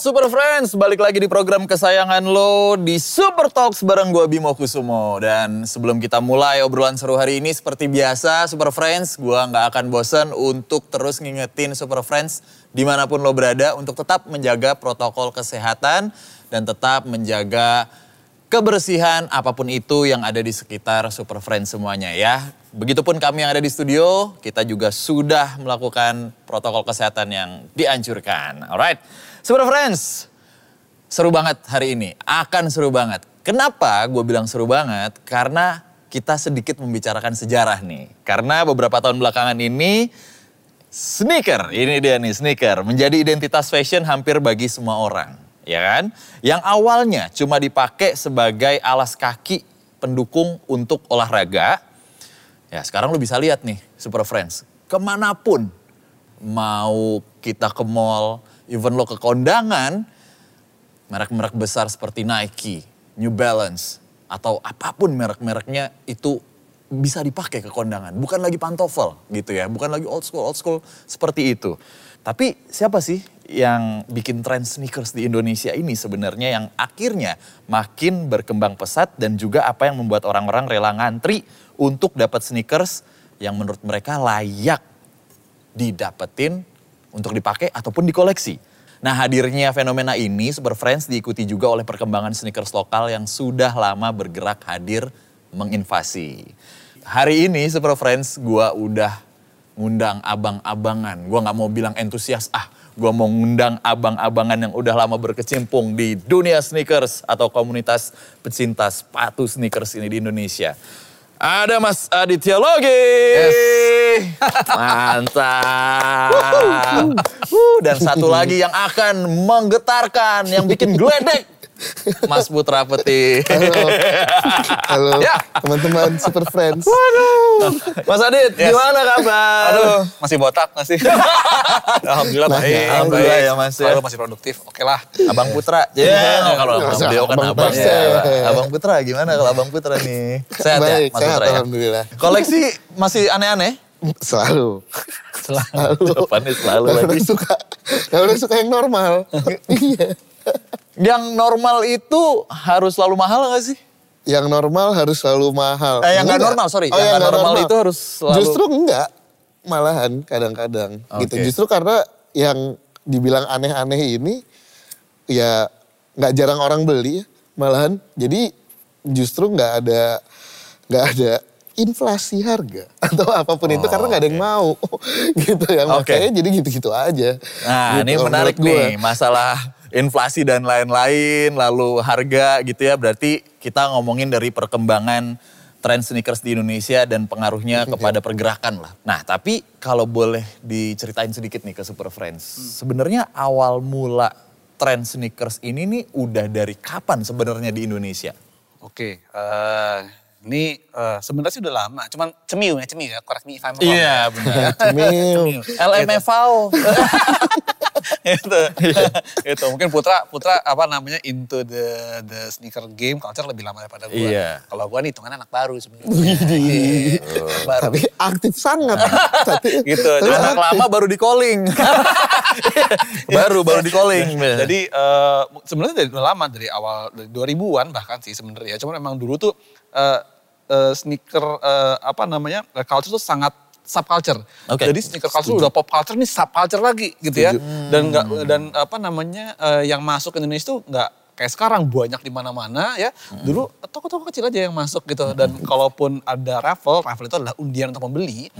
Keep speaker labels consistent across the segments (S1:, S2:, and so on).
S1: Alright Super Friends, balik lagi di program kesayangan lo di Super Talks bareng gue Bimo Kusumo. Dan sebelum kita mulai obrolan seru hari ini seperti biasa Super Friends, gue nggak akan bosen untuk terus ngingetin Super Friends di mana pun lo berada untuk tetap menjaga protokol kesehatan dan tetap menjaga kebersihan apa pun itu yang ada di sekitar Super Friends semuanya ya. Begitupun kami yang ada di studio, kita juga sudah melakukan protokol kesehatan yang dianjurkan. Alright, Super Friends, seru banget hari ini, akan seru banget. Kenapa gue bilang seru banget? Karena kita sedikit membicarakan sejarah nih. Karena beberapa tahun belakangan ini sneaker, ini dia nih sneaker, menjadi identitas fashion hampir bagi semua orang. Ya kan? Yang awalnya cuma dipakai sebagai alas kaki pendukung untuk olahraga. Ya sekarang lu bisa lihat nih Super Friends, ke mana pun mau kita ke mall, even lo ke kondangan, merek-merek besar seperti Nike, New Balance, atau apa pun merek-mereknya itu bisa dipakai ke kondangan. Bukan lagi pantofel gitu ya, bukan lagi old school, old school seperti itu. Tapi siapa sih yang bikin tren sneakers di Indonesia ini sebenarnya yang akhirnya makin berkembang pesat dan juga apa yang membuat orang-orang rela ngantri untuk dapat sneakers yang menurut mereka layak didapetin untuk dipakai ataupun dikoleksi. Nah hadirnya fenomena ini Super Friends diikuti juga oleh perkembangan sneakers lokal yang sudah lama bergerak hadir menginvasi. Hari ini Super Friends gua udah ngundang abang-abangan. Gua nggak mau bilang entusias, ah gua mau ngundang abang-abangan yang udah lama berkecimpung di dunia sneakers atau komunitas pecinta sepatu sneakers ini di Indonesia. Ada Mas Aditya Logi.
S2: Yes.
S1: Mantap. Uh, Dan satu lagi yang akan menggetarkan, yang bikin geledek. Mas Putra Peti.
S2: Halo, halo
S1: Ya.
S2: teman-teman Super Friends.
S1: Mas Adit,
S3: Yes.
S1: gimana kabar?
S3: Aduh, masih botak masih. Alhamdulillah
S2: Nah,
S3: baik.
S1: alhamdulillah
S3: baik.
S1: ya, Mas, ya.
S3: Selalu masih produktif. Oke lah.
S1: Abang Putra. Ya, kalau
S2: Masa
S1: beliau kan
S2: Abang
S1: abang.
S2: Putra.
S1: ya. Abang Putra gimana kalau Abang Putra nih? Sehat ya,
S2: Baik,
S1: Mas
S2: sehat
S1: Putra ya?
S2: alhamdulillah.
S1: Koleksi masih aneh-aneh?
S2: Selalu.
S1: Selalu. Jawabannya selalu
S2: Gak udah suka, gak udah suka yang normal. Iya.
S1: Yang normal itu harus selalu mahal gak sih?
S2: Yang normal harus selalu mahal.
S1: Eh, yang nggak
S2: Enggak.
S1: normal, sorry.
S2: Oh,
S1: Yang
S2: yang
S1: nggak
S2: nggak
S1: normal itu harus selalu-
S2: Justru enggak. Malahan kadang-kadang. Gitu.
S1: Oke.
S2: Justru karena yang dibilang aneh-aneh ini ya nggak jarang orang beli. Malahan jadi justru nggak ada nggak ada inflasi harga atau apa pun itu karena nggak ada yang mau gitu
S1: Oh, Oke.
S2: makanya jadi gitu-gitu aja.
S1: Nah
S2: Gitu,
S1: ini menarik nih masalah inflasi dan lain-lain lalu harga gitu ya berarti kita ngomongin dari perkembangan tren sneakers di Indonesia dan pengaruhnya kepada pergerakan lah. Nah tapi kalau boleh diceritain sedikit nih ke Super Friends. Sebenarnya awal mula tren sneakers ini nih udah dari kapan sebenarnya di Indonesia?
S3: Oke, eh, ini eh, sebenarnya sih udah lama. Cuman cemiu ya, cemiu ya. Correct me if I'm wrong.
S1: Iya benar.
S2: Cemil.
S1: LMFAO.
S3: itu, itu mungkin Putra Putra apa namanya into the the sneaker game culture lebih lama daripada gue.
S1: Iya.
S3: Kalau gue nih hitungannya anak baru sebenarnya. Iya, anak baru.
S2: Tapi aktif sangat. Tapi,
S3: Gitu,
S2: tapi
S1: Anak
S2: aktif.
S1: lama baru di calling. baru baru di calling.
S3: Jadi eh, sebenarnya dari lama dari awal dari 2000-an bahkan sih sebenarnya. Cuman emang dulu tuh eh, eh, sneaker eh, apa namanya culture tuh sangat subculture.
S1: Oke.
S3: Jadi sneaker culture udah pop culture nih subculture lagi gitu ya. Dan nggak dan apa namanya eh, yang masuk ke Indonesia tuh nggak kayak sekarang banyak di mana-mana ya. Dulu toko-toko kecil aja yang masuk gitu. Dan kalaupun ada raffle, raffle itu adalah undian untuk pembeli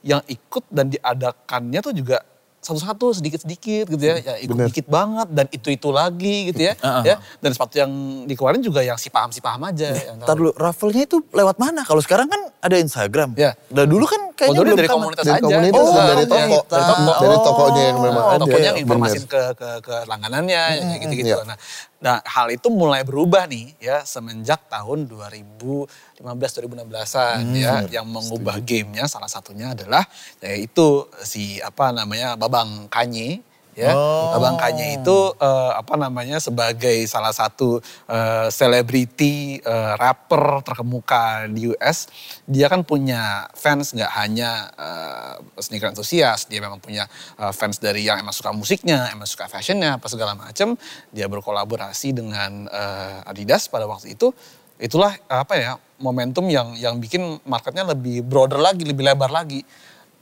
S3: yang ikut dan diadakannya tuh juga satu-satu sedikit-sedikit gitu ya, ya ikut
S2: Bener.
S3: dikit banget dan itu-itu lagi gitu ya, ya dan sepatu yang dikeluarin juga yang si paham si paham aja. yang tahu.
S1: Ntar dulu, raffle-nya itu lewat mana? Kalau sekarang kan ada Instagram.
S3: Ya.
S1: Nah dulu kan
S3: Oh,
S1: kayaknya
S3: dulu
S1: belum
S3: dari
S1: kan-
S3: komunitas
S2: Dari
S3: aja.
S2: komunitas,
S3: Oh,
S2: dari
S3: iya,
S2: toko.
S3: dari toko.
S2: Dari tokonya yang memang
S1: Oh,
S2: ada.
S3: tokonya yang
S2: bener.
S3: informasin ke ke ke langganannya
S1: Hmm,
S3: kayak gitu-gitu.
S2: iya.
S3: Nah, nah, hal itu mulai berubah nih ya semenjak tahun 2015 2016-an
S1: Hmm,
S3: ya yang mengubah gamenya salah satunya adalah yaitu si apa namanya Babang Kanye ya.
S1: Oh.
S3: Bangkanya itu eh, apa namanya sebagai salah satu eh, selebriti eh, rapper terkemuka di US, dia kan punya fans nggak hanya eh, sneaker enthusiast, dia memang punya eh, fans dari yang emang suka musiknya, emang suka fashionnya, apa segala macam. Dia berkolaborasi dengan eh, Adidas pada waktu itu. Itulah apa ya momentum yang yang bikin marketnya lebih broader lagi, lebih lebar lagi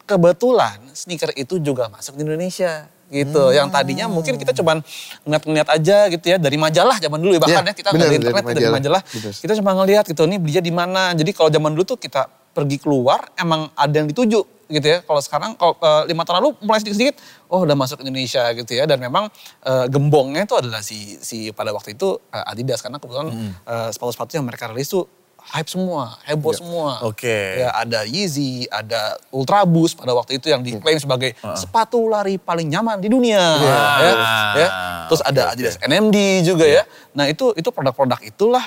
S3: kebetulan sneaker itu juga masuk di Indonesia gitu. Yang tadinya mungkin kita cuman ngeliat-ngeliat aja gitu ya dari majalah zaman dulu ya bahkan
S2: Ya,
S3: ya kita ada
S2: dari
S3: internet dari
S2: majalah.
S3: majalah.
S2: Benar.
S3: Kita cuma ngeliat gitu nih belinya di mana. Jadi kalau zaman dulu tuh kita pergi keluar emang ada yang dituju gitu ya. Kalau sekarang kalau eh, lima tahun lalu mulai sedikit-sedikit oh udah masuk Indonesia gitu ya dan memang eh, gembongnya itu adalah si si pada waktu itu eh, Adidas karena kebetulan eh, sepatu-sepatu yang mereka rilis tuh hype semua, heboh semua.
S1: Oke.
S3: Ya ada Yeezy, ada Ultra Boost pada waktu itu yang diklaim sebagai sepatu lari paling nyaman di dunia. Ya, ya. Terus ada Adidas NMD juga ya. Nah itu itu produk-produk itulah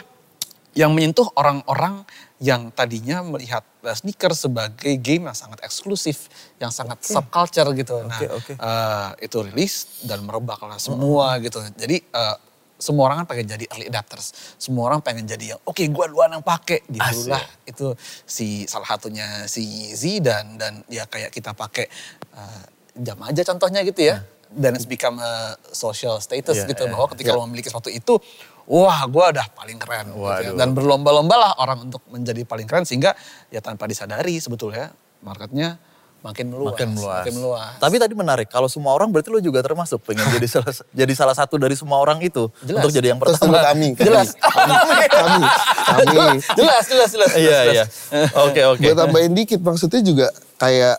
S3: yang menyentuh orang-orang yang tadinya melihat uh, sneakers sebagai game yang sangat eksklusif, yang sangat subculture gitu. Nah,
S1: oke.
S3: uh, itu rilis dan merebaklah semua gitu. Jadi uh, semua orang kan pengen jadi early adapters. Semua orang pengen jadi yang oke gua duluan yang pakai. Dululah itu si salah satunya si Yeezy dan dan ya kayak kita pakai uh, jam aja contohnya gitu ya. Dan it's become a social status
S1: Iya,
S3: gitu
S1: iya,
S3: bahwa ketika lo memiliki sepatu itu wah gua udah paling keren gitu ya. Dan berlomba-lomba lah orang untuk menjadi paling keren sehingga ya tanpa disadari sebetulnya marketnya makin meluas
S1: Makin meluas.
S3: makin meluas.
S1: Tapi tadi menarik, kalau semua orang berarti lu juga termasuk pengen jadi salah jadi salah satu dari semua orang itu
S3: Jelas.
S1: untuk jadi yang
S2: Terus
S1: pertama.
S2: tunggu kami.
S3: Jelas.
S2: Kami. Kami. kami.
S3: jelas jelas jelas
S1: Iya iya. Oke oke.
S2: Gue tambahin dikit maksudnya juga kayak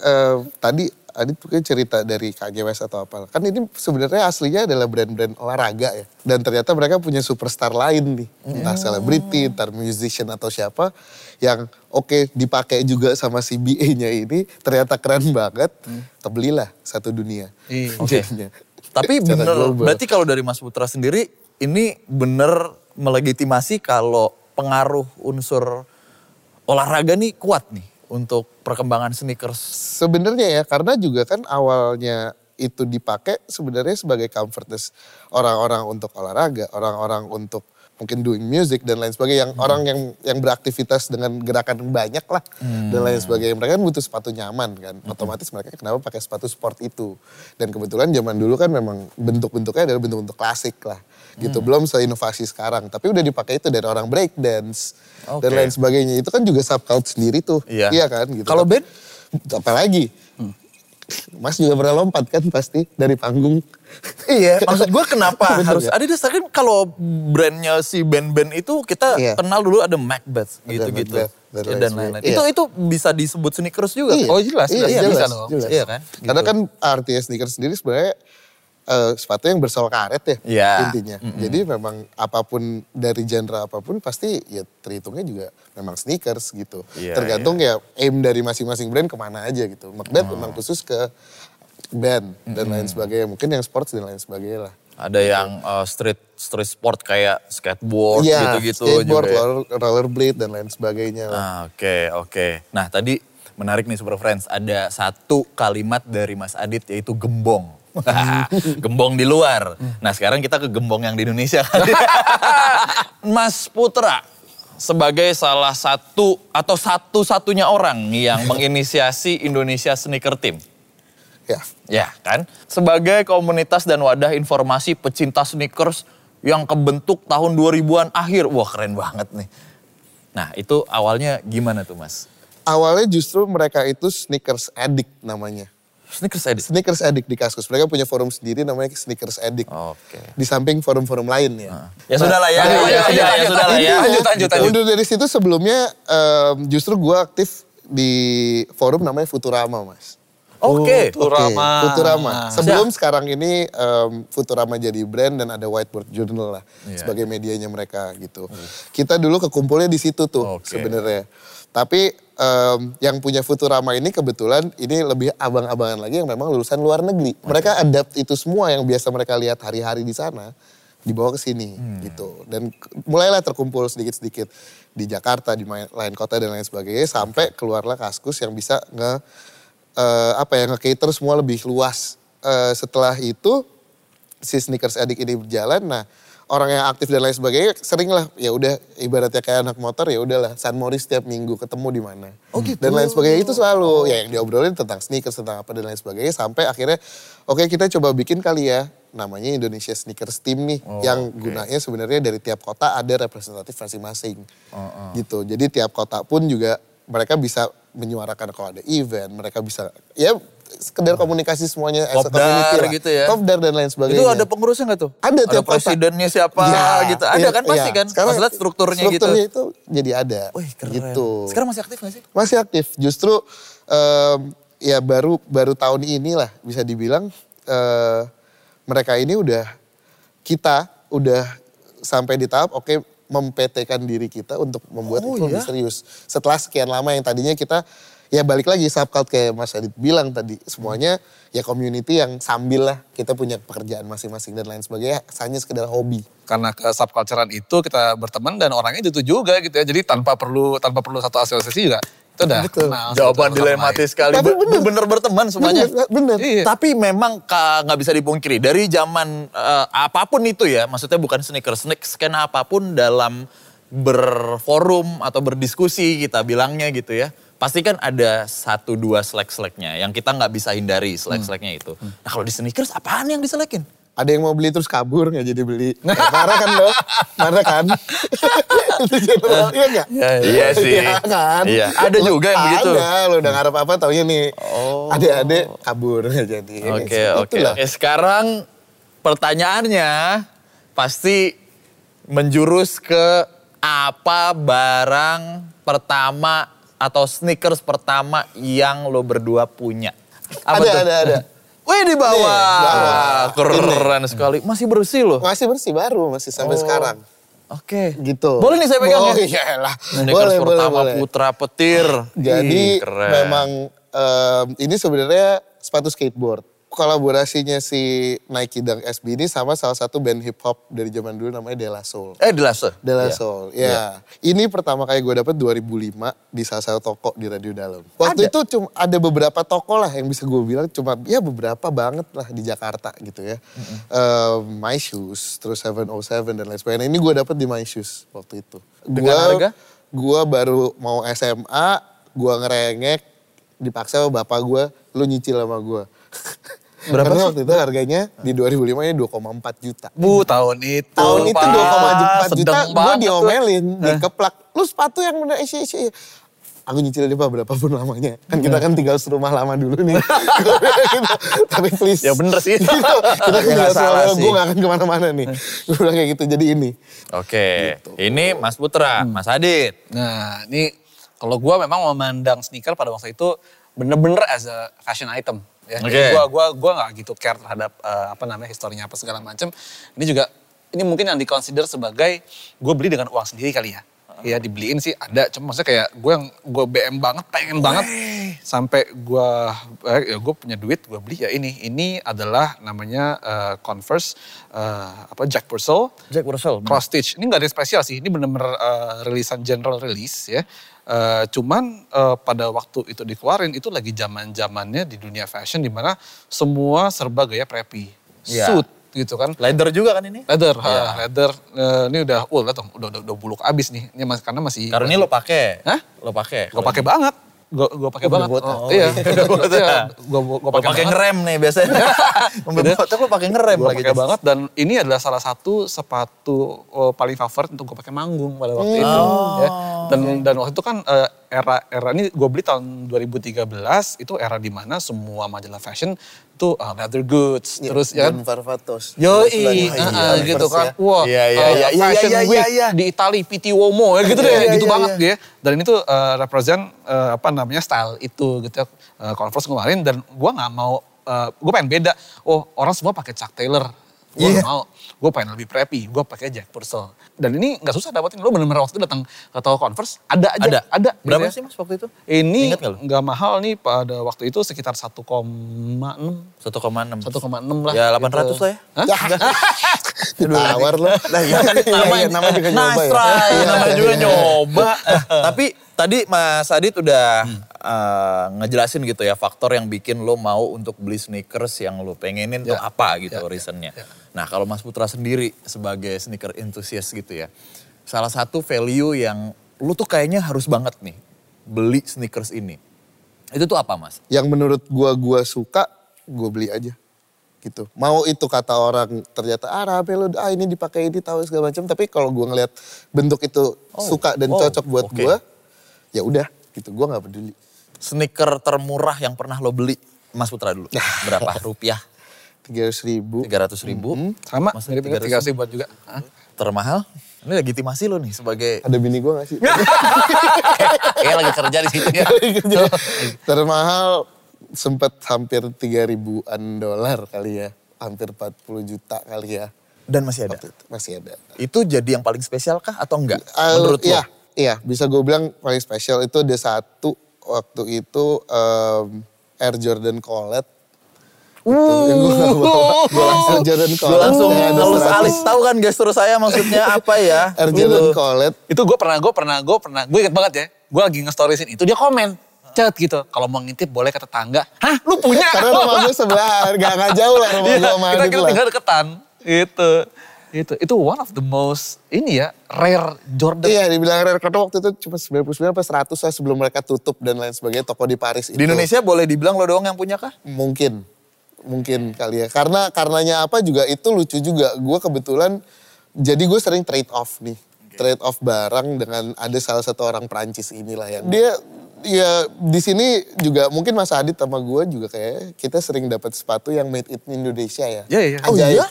S2: eh, tadi Adit mungkin cerita dari Kanye West atau apa. Kan ini sebenarnya aslinya adalah brand-brand olahraga ya. Dan ternyata mereka punya superstar lain nih. Entah selebriti, entah musician atau siapa. Yang oke dipakai juga sama si BA-nya ini. Ternyata keren banget. Kebelilah satu dunia.
S3: Iya.
S1: Oke.
S2: Jadinya.
S1: Tapi bener, berarti kalau dari Mas Putra sendiri ini bener melegitimasi kalau pengaruh unsur olahraga nih kuat nih untuk perkembangan sneakers.
S2: Sebenarnya ya karena juga kan awalnya itu dipakai sebenarnya sebagai comfortness orang-orang untuk olahraga, orang-orang untuk mungkin doing music dan lain sebagainya yang orang yang yang beraktivitas dengan gerakan banyak lah dan lain sebagainya. Mereka kan butuh sepatu nyaman kan. Otomatis mereka kenapa pakai sepatu sport itu? Dan kebetulan zaman dulu kan memang bentuk-bentuknya adalah bentuk-bentuk klasik lah gitu. Belum seinovasi sekarang tapi udah dipakai itu dari orang break dance dan
S1: Oke.
S2: lain sebagainya. Itu kan juga subculture sendiri tuh.
S1: Iya.
S2: kan gitu.
S1: Kalau band?
S2: apalagi Mas juga pernah lompat kan pasti dari panggung.
S1: Iya, maksud gue kenapa
S2: Bener
S1: harus ada dasar kan kalau brandnya si band-band itu kita
S2: Iya.
S1: kenal dulu ada Macbeth gitu-gitu
S2: dan
S1: Ya, dan lain-lain.
S2: Iya.
S1: Itu itu bisa disebut sneakers juga.
S2: Iya.
S1: kan?
S3: Oh jelas,
S2: Iya,
S3: jelas,
S2: jelas,
S3: bisa dong.
S2: jelas.
S1: Iya kan?
S2: Karena
S1: Gitu.
S2: kan artinya sneakers sendiri sebenarnya eh, sepatu yang bersol karet ya
S1: Iya.
S2: intinya. Jadi memang apa pun dari genre apa pun pasti ya terhitungnya juga memang sneakers gitu.
S1: Iya,
S2: Tergantung ya aim dari masing-masing brand ke mana aja gitu. Macbeth memang khusus ke band dan lain sebagainya. Mungkin yang sports dan lain sebagainya lah.
S1: Ada yang uh, street street sport kayak skateboard
S2: Iya,
S1: gitu-gitu
S2: skateboard,
S1: juga. ya.
S2: roller, rollerblade dan lain sebagainya lah.
S1: Ah, Oke, oke. Nah tadi menarik nih Super Friends. Ada satu kalimat dari Mas Adit yaitu gembong. gembong di luar. Nah sekarang kita ke gembong yang di Indonesia. Mas Putra sebagai salah satu atau satu-satunya orang yang menginisiasi Indonesia Sneaker Team.
S2: Ya.
S1: Ya kan? Sebagai komunitas dan wadah informasi pecinta sneakers yang kebentuk tahun 2000-an akhir. Wah keren banget nih. Nah itu awalnya gimana tuh mas?
S2: Awalnya justru mereka itu sneakers addict namanya.
S1: Sneakers edit?
S2: Sneakers addict di Kaskus. Mereka punya forum sendiri namanya sneakers addict.
S1: Oke.
S2: Di samping forum-forum lain ya.
S1: Ya sudah lah ya,
S3: Lanjut,
S1: ya,
S3: lanjut,
S1: sudah, ya
S3: lanjut,
S1: sudah lah ya.
S3: lanjut, lanjut, lanjut.
S2: Mundur dari situ sebelumnya em, justru gue aktif di forum namanya Futurama mas.
S1: Oke.
S3: Futurama.
S2: Oke, Futurama. Sebelum sekarang ini em, Futurama jadi brand dan ada Whiteboard Journal lah
S1: Iya.
S2: sebagai medianya mereka gitu. Kita dulu kekumpulnya di situ tuh
S1: Oke.
S2: sebenarnya. Tapi em, yang punya Futurama ini kebetulan ini lebih abang-abangan lagi yang memang lulusan luar negeri. Mereka adapt itu semua yang biasa mereka lihat hari-hari di sana dibawa ke sini gitu. Dan mulailah terkumpul sedikit-sedikit di Jakarta, di lain kota dan lain sebagainya sampai keluarlah Kaskus yang bisa nge eh, apa ya nge-cater semua lebih luas eh, setelah itu si sneakers addict ini berjalan, nah orang yang aktif dan lain sebagainya sering lah ya udah ibaratnya kayak anak motor ya udahlah San Moritz setiap minggu ketemu di mana.
S1: Oh gitu.
S2: dan lain sebagainya itu selalu ya yang diobrolin tentang sneakers tentang apa dan lain sebagainya sampai akhirnya oke kita coba bikin kali ya namanya Indonesia Sneakers Team nih
S1: Oh,
S2: yang gunanya sebenarnya dari tiap kota ada representatif masing-masing.
S1: Oh,
S2: gitu. Jadi tiap kota pun juga mereka bisa menyuarakan kalau ada event mereka bisa ya sekedar komunikasi semuanya as a community lah.
S1: gitu ya.
S2: Kopdar dan lain sebagainya
S1: Itu ada pengurusnya nggak tuh?
S2: Ada tiap kota.
S1: presidennya siapa
S2: Ya,
S1: gitu. Ada
S2: iya,
S1: kan pasti
S2: iya.
S1: kan?
S2: Sekarang
S1: Maksudnya strukturnya,
S2: strukturnya
S1: gitu.
S2: itu jadi ada.
S1: Wih keren.
S2: Gitu.
S1: Sekarang masih aktif gak sih?
S2: Masih aktif. Justru em, ya baru baru tahun inilah bisa dibilang eh, mereka ini udah kita udah sampai di tahap oke mempetekan diri kita untuk membuat
S1: Oh,
S2: itu lebih
S1: iya?
S2: serius. Setelah sekian lama yang tadinya kita ya balik lagi subcult kayak Mas Adit bilang tadi semuanya ya community yang sambil lah kita punya pekerjaan masing-masing dan lain sebagainya hanya sekedar hobi.
S3: Karena ke subculturean itu kita berteman dan orangnya itu juga gitu ya. Jadi tanpa perlu tanpa perlu satu asosiasi juga itu udah
S2: Betul.
S3: kenal satu
S1: Jawaban dilematis sekali.
S2: Tapi
S1: Be-
S2: bener.
S1: Bener berteman semuanya.
S2: Bener, bener.
S3: Iya.
S1: Tapi memang nggak bisa dipungkiri dari zaman eh, apa pun itu ya, maksudnya bukan sneakers, sneak skena apa pun dalam berforum atau berdiskusi kita bilangnya gitu ya. Pasti kan ada satu dua selek-seleknya yang kita nggak bisa hindari selek-seleknya itu. Nah kalau di sneakers apaan yang diselekin?
S2: Ada yang mau beli terus kabur nggak jadi beli. Marah kan lo? Marah kan? Itu general, iya nggak?
S1: Iya sih.
S2: Iya kan?
S1: Iya, ada juga yang begitu.
S2: Ada, lo udah ngarep apa taunya nih.
S1: Oh.
S2: Adik-adik kabur nggak jadi.
S1: Oke, oke.
S2: Itulah.
S1: Oke, sekarang pertanyaannya pasti menjurus ke apa barang pertama atau sneakers pertama yang lo berdua punya? Apa
S2: Ada,
S1: tuh?
S2: ada, ada.
S1: Wih di bawah.
S2: Nih, bawah.
S1: Keren sekali. Masih bersih loh.
S2: Masih bersih baru, masih sampai
S1: Oh.
S2: sekarang.
S1: Gitu.
S2: Gitu.
S1: Boleh nih saya pegang
S2: Oh
S1: ya?
S2: iyalah.
S1: Sneakers
S2: Boleh, boleh,
S1: pertama
S2: boleh.
S1: Putra Petir.
S2: Jadi
S1: Ih, keren.
S2: memang em, ini sebenarnya sepatu skateboard. Kolaborasinya si Nike Dunk SB ini sama salah satu band hip hop dari zaman dulu namanya De La Soul.
S1: Eh, De La Soul.
S2: De La
S1: Iya.
S2: Soul, ya. Ini pertama kali gue dapet 2005 di salah satu toko di Radio Dalam. Waktu itu cuma ada beberapa toko lah yang bisa gue bilang cuma ya beberapa banget lah di Jakarta gitu ya. Eh, My Shoes, terus 707 dan lain sebagainya. Ini gue dapet di My Shoes waktu itu.
S1: Dengan
S2: Gua-
S1: harga?
S2: Gue baru mau SMA, gue ngerengek, dipaksa sama bapak gue, lu nyicil sama gue.
S1: Berapa
S2: Karena
S1: sih?
S2: waktu itu harganya di 2005 nya 2,4 juta.
S3: Bu tahun itu.
S2: Tahun itu
S3: Pak.
S2: 2,4 juta, gue
S3: banget tuh.
S2: diomelin, dikeplak. Lu sepatu yang bener isi isi. Aku nyicil deh pak berapapun lamanya. Kan kita kan tinggal serumah lama dulu nih. Tapi please.
S1: Ya bener sih.
S2: Gitu. kita
S1: Ya,
S2: tinggal serumah
S1: sih.
S2: gue gak akan ke mana-mana nih. Gue bilang kayak gitu, jadi ini.
S1: Oke,
S2: Gitu.
S1: ini Mas Putra,
S2: Hmm.
S1: Mas Adit.
S3: Nah, ini kalau gue memang memandang sneaker pada waktu itu bener-bener as a fashion item. Ya. Jadi gue gua, gua gak gitu care terhadap eh, apa namanya historinya apa segala macam. Ini juga ini mungkin yang dikonsider sebagai gue beli dengan uang sendiri kali ya. Ya dibeliin sih ada, cuma maksudnya kayak gue yang gue BM banget, pengen banget. Sampai gue, eh, ya gue punya duit, gue beli ya ini. Ini adalah namanya eh, Converse, eh, apa Jack Purcell.
S1: Jack Russell.
S3: Cross stitch. Ini nggak ada yang spesial sih. Ini benar-benar eh, rilisan general release ya. Eh, cuman eh, pada waktu itu dikeluarin itu lagi zaman zamannya di dunia fashion di mana semua serba gaya preppy,
S1: Iya.
S3: suit gitu kan.
S1: Leather juga kan ini?
S3: Leather,
S1: Iya.
S3: ha, leather. Eh, ini udah, uh, udah udah, udah buluk abis nih. Ini mas, karena masih.
S1: Karena ini lo pakai.
S3: Hah?
S1: Lo pakai.
S3: Gue pakai banget. Gue gue pakai
S2: Oh,
S3: banget.
S2: botak.
S3: Oh, iya. Iya, Gue gue
S1: Lo
S3: pakai
S1: pakai ngerem nih biasanya. Mobil botak lo pakai ngerem
S3: Gue
S1: lagi.
S3: pakai banget dan ini adalah salah satu sepatu oh, paling favorit untuk gue pakai manggung pada waktu itu. Ya. Dan dan waktu itu kan eh, era era ini gue beli tahun 2013 itu era di mana semua majalah fashion itu eh, leather goods terus ya
S2: Don Farfatos.
S3: Yoi,
S2: Iya,
S3: uh-uh,
S2: iya,
S3: gitu kan.
S2: ya.
S3: Wah,
S1: Iya, iya,
S3: uh,
S1: iya, iya,
S3: Fashion
S1: iya, iya,
S3: Week
S1: iya.
S3: di Itali, PT Uomo, ya gitu deh,
S1: iya,
S3: gitu
S1: iya,
S3: banget dia. Dan itu uh, represent uh, apa namanya style itu gitu ya. Uh, Converse kemarin dan gua nggak mau, uh, gue pengen beda. Oh orang semua pakai Chuck Taylor. Gue
S1: Iya.
S3: mau, gue pengen lebih preppy, gue pakai Jack Purcell. Dan ini nggak susah dapetin, lo bener-bener waktu itu datang ke toko Converse, ada aja,
S1: Ada.
S3: ada. gitu
S1: Berapa
S3: ya.
S1: sih mas waktu itu?
S3: Ini
S1: nggak
S3: mahal nih pada waktu itu sekitar 1,6
S1: 1,6.
S3: 1,6 lah.
S1: Ya 800
S3: gitu.
S1: lah ya.
S3: Hah?
S2: Ditawar lo. Lah iya.
S1: namanya,
S2: namanya juga nyoba
S1: nice
S2: ya.
S1: try,
S2: Iya,
S1: namanya juga
S2: iya.
S1: nyoba. Tapi tadi Mas Adit udah eh, ngejelasin gitu ya faktor yang bikin lo mau untuk beli sneakers yang lo pengenin tuh
S3: Ya.
S1: apa gitu reasonnya. Nah kalau Mas Putra sendiri sebagai sneaker enthusiast gitu ya, salah satu value yang lo tuh kayaknya harus banget nih beli sneakers ini. Itu tuh apa Mas?
S2: Yang menurut gua gua suka, gua beli aja. Gitu. Mau itu kata orang ternyata ah rapi lu, ah ini dipakai ini tahu segala macam. Tapi kalau gua ngeliat bentuk itu suka dan
S1: oh,
S2: cocok buat
S1: oke.
S2: gua, ya udah gitu. Gua nggak peduli.
S1: Sneaker termurah yang pernah lo beli, Mas Putra dulu. Berapa rupiah?
S2: Tiga ratus ribu.
S1: 300 ribu.
S3: Sama,
S1: Mas,
S3: mirip
S1: 300
S3: tiga ratus ribuan juga. Hah?
S1: Termahal? Ini legitimasi lo nih sebagai
S2: Ada bini gua gak sih?
S1: kayak lagi kerja di situ ya.
S2: Termahal sempet hampir tiga ribuan dolar kali ya. Hampir 40 juta kali ya.
S1: Dan masih ada.
S2: Itu masih ada.
S1: Itu jadi yang paling spesial kah atau enggak?
S2: Eh,
S1: Menurut
S2: iya,
S1: lo?
S2: Iya, bisa gue bilang paling spesial itu ada satu waktu itu em, Air Jordan Colette. Itu yang gue. Gue langsung Air Jordan
S1: Gue
S2: Colette.
S1: langsung
S2: yang ada 100.
S1: alis. Tahu kan gestur saya maksudnya apa ya?
S2: Air Jordan Colette.
S3: Itu gue pernah, gue pernah, gue pernah, gue inget banget ya. Gue lagi nge-storiesin itu, dia komen. Cet gitu, kalau mau ngintip boleh ke tetangga. Hah lu punya?
S2: Karena rumah gue sebelah, gak, gak jauh lah rumah
S3: Iya,
S2: gue sama
S3: kita, kita tinggal deketan. Itu. Itu, itu one of the most, ini ya, rare Jordan.
S2: Iya dibilang rare karena waktu itu cuma 99 apa 100 lah sebelum mereka tutup dan lain sebagainya toko di Paris itu.
S1: Di Indonesia boleh dibilang lo doang yang punya kah?
S2: Mungkin. Mungkin kali ya. Karena karenanya apa juga itu lucu juga. Gue kebetulan jadi gue sering trade off nih. Trade off barang dengan ada salah satu orang Prancis inilah yang dia ya di sini juga mungkin Mas Adit sama gue juga kayak kita sering dapat sepatu yang made in Indonesia ya.
S3: Iya, iya.
S1: Oh, iya?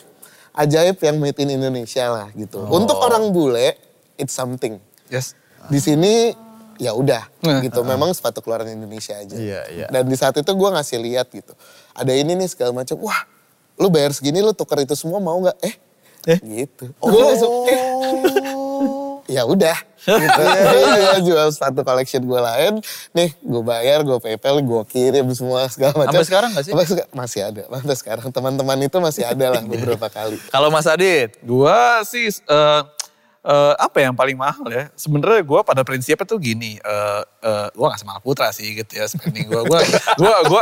S2: Ajaib yang made in Indonesia lah gitu. Untuk orang bule it's something.
S3: Yes.
S2: Di sini ya udah
S3: Nah,
S2: gitu. Memang sepatu keluaran Indonesia aja.
S1: Iya, iya.
S2: Dan di saat itu gue ngasih lihat gitu. Ada ini nih segala macam. Wah, lu bayar segini lu tuker itu semua mau nggak? Eh,
S3: Eh?
S2: gitu. Gue langsung eh. Ya udah. Gitu. Gue jual sepatu collection gue lain. Nih, gue bayar, gue PayPal, gue kirim semua segala macam.
S1: Sampai sekarang nggak sih?
S2: Sampai seka- masih ada. Sampai sekarang teman-teman itu masih ada lah beberapa kali.
S1: Kalau Mas Adit,
S3: Gua sih eh eh, apa yang paling mahal ya? Sebenarnya gua pada prinsipnya tuh gini, eh eh, gua gak semangat putra sih gitu ya spending gua. Gua gua gua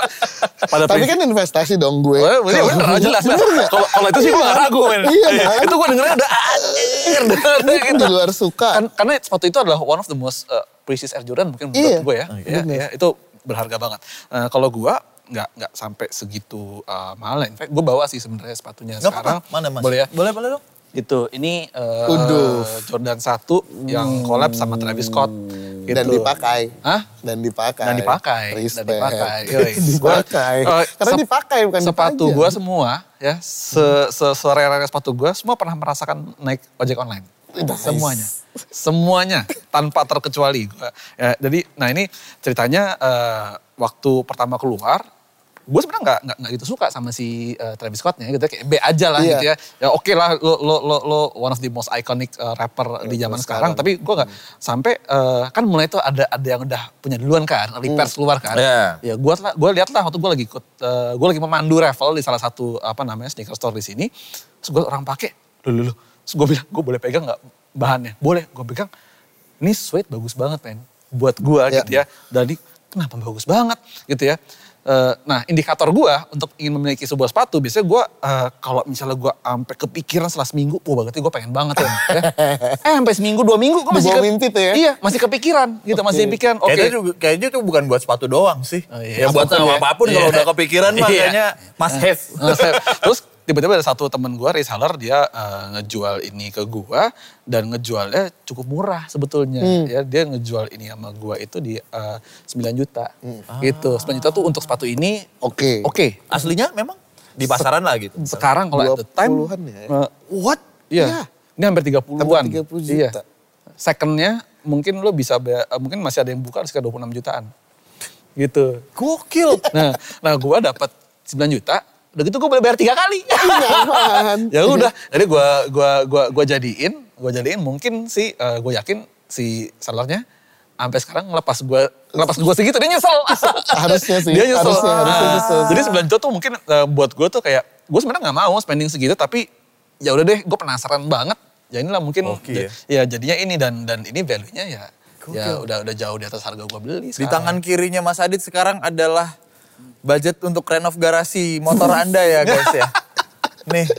S3: pada
S2: Tapi
S3: prinsip
S2: kan investasi dong gue.
S3: Oh, iya bener, jelas. jelas. Kalau kalau itu sih gue gak ragu, men.
S2: Iya, kan?
S3: Itu gue dengernya udah anjir.
S2: Kan di luar suka.
S3: Kan, karena sepatu itu adalah one of the most uh, precious Air Jordan mungkin menurut
S2: Iya.
S3: gue ya.
S2: Oh,
S3: ya, ya. Itu berharga banget. Nah, kalau gue nggak nggak sampai segitu uh, mahal. In fact, gue bawa sih sebenarnya sepatunya
S1: nggak
S3: sekarang.
S1: apa-apa. Mana Mas?
S3: Boleh ya?
S1: Boleh, boleh dong.
S3: Itu, ini uh. Jordan 1 yang collab sama Travis Scott. Gitu.
S2: Dan dipakai.
S3: Hah?
S2: Dan dipakai.
S3: Dan dipakai.
S2: Respect.
S3: Dan dipakai.
S2: Dipakai.
S3: Gua, eh,
S2: Karena dipakai bukan
S3: Sepatu gue semua ya, se, se, serere sepatu gue semua pernah merasakan naik ojek online.
S2: Nice.
S3: Semuanya. Semuanya tanpa terkecuali. Ya, jadi nah ini ceritanya eh, waktu pertama keluar, gue sebenarnya nggak nggak gitu suka sama si eh, Travis Scottnya gitu ya, kayak B aja lah
S2: Iya.
S3: gitu ya. Ya oke lah lo, lo, lo, lo one of the most iconic eh, rapper di zaman sekarang, tapi gue nggak sampai eh, kan mulai tuh ada ada yang udah punya duluan kan, early pairs keluar kan.
S1: Iya.
S3: Ya gue gue lihat lah waktu gue lagi ikut, gue lagi memandu raffle di salah satu apa namanya sneaker store di sini. Terus gue orang pakai, lu lu lu. Terus gue bilang, gue boleh pegang nggak bahannya? Boleh, gue pegang. Ini suede bagus banget men, buat gue
S2: Ya.
S3: gitu ya. Dan ini kenapa bagus banget gitu ya. Eh, nah indikator gue untuk ingin memiliki sebuah sepatu, biasanya gue eh, kalau misalnya gue sampai kepikiran setelah seminggu, wah berarti gue pengen banget ya. ya. Eh sampai seminggu dua minggu gue masih ke-
S2: mimpi tuh ya?
S3: Iya masih kepikiran gitu, masih pikiran. Oke.
S1: Kayaknya, juga, kayaknya itu bukan buat sepatu doang sih.
S3: Oh, iya.
S1: Ya buat sama
S3: ya.
S1: apa pun kalau
S3: Iya.
S1: udah kepikiran
S3: Iya.
S1: kayaknya must have.
S3: Terus tiba-tiba ada satu temen gue, reseller, dia eh, ngejual ini ke gue dan ngejualnya cukup murah sebetulnya. Ya, dia ngejual ini sama gue itu di eh, 9 juta. Gitu. 9 juta tuh untuk sepatu ini
S2: Oke.
S3: oke.
S1: Aslinya memang di pasaran lah gitu.
S3: Sekarang kalau at the time
S2: 20-an ya?
S3: eh,
S1: What?
S3: Iya.
S2: Iya.
S3: Ini hampir 30-an.
S2: Hampir 30 juta.
S3: Iya. Secondnya mungkin lo bisa eh, mungkin masih ada yang buka sekitar 26 jutaan. Gitu.
S1: Gokil.
S3: Nah, nah gue dapat 9 juta, udah gitu gue boleh bayar tiga kali. Ya udah, jadi gue gua gua gua jadiin, gue jadiin mungkin sih gue yakin si sellernya sampai sekarang ngelepas gue ngelepas gue segitu dia nyesel.
S2: Harusnya sih,
S3: Dia nyesel.
S2: harusnya, harusnya
S3: Ah.
S2: nyesel.
S3: Jadi 9 juta tuh mungkin eh, buat gue tuh kayak gue sebenarnya nggak mau spending segitu tapi ya udah deh gue penasaran banget. Ya inilah mungkin
S1: Oke ya.
S3: ya jadinya ini dan dan ini value-nya ya ya udah udah jauh di atas harga gua beli.
S1: Di
S3: sekarang.
S1: tangan kirinya Mas Adit sekarang adalah budget untuk renov garasi motor Anda ya guys ya. Nih.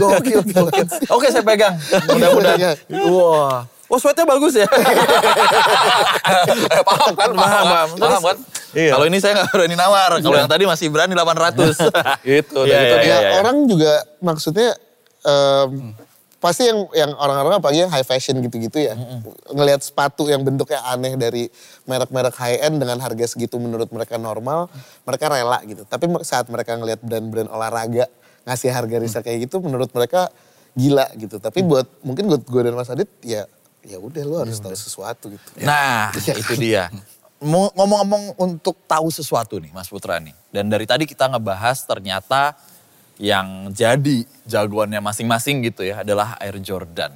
S1: Gokil, gokil. Oke saya pegang. Mudah-mudahan. Wah. Wah sweatnya bagus ya.
S3: paham kan? Paham, paham, paham kan?
S1: Iya. Kalau ini saya nggak berani nawar. Kalau yang tadi masih berani 800.
S3: Gitu,
S1: Iya,
S3: gitu.
S1: iya,
S2: ya
S1: iya.
S2: orang juga maksudnya em, pasti yang yang orang-orang apalagi yang high fashion gitu-gitu ya. Ngelihat sepatu yang bentuknya aneh dari merek-merek high end dengan harga segitu menurut mereka normal mereka rela gitu. Tapi saat mereka ngelihat brand-brand olahraga ngasih harga resell kayak gitu menurut mereka gila gitu. Tapi buat mungkin buat gue dan Mas Adit ya ya udah lu harus tahu sesuatu gitu.
S1: Nah, itu dia. Mau- Ngomong-ngomong untuk tahu sesuatu nih Mas Putra nih. Dan dari tadi kita ngebahas ternyata yang jadi jagoannya masing-masing gitu ya adalah Air Jordan.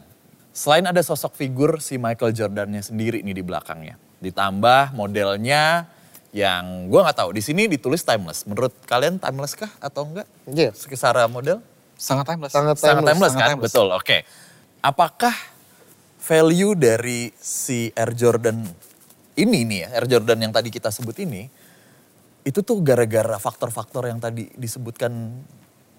S1: Selain ada sosok figur si Michael Jordannya sendiri nih di belakangnya. Ditambah modelnya yang gua nggak tahu di sini ditulis timeless. Menurut kalian timeless kah atau enggak?
S2: Iya.
S1: Secara model?
S3: Sangat timeless.
S2: Sangat
S1: Sangat timeless,
S3: sangat
S1: kan?
S3: timeless.
S1: Betul, oke. Apakah value dari si Air Jordan ini nih ya, Air Jordan yang tadi kita sebut ini, itu tuh gara-gara faktor-faktor yang tadi disebutkan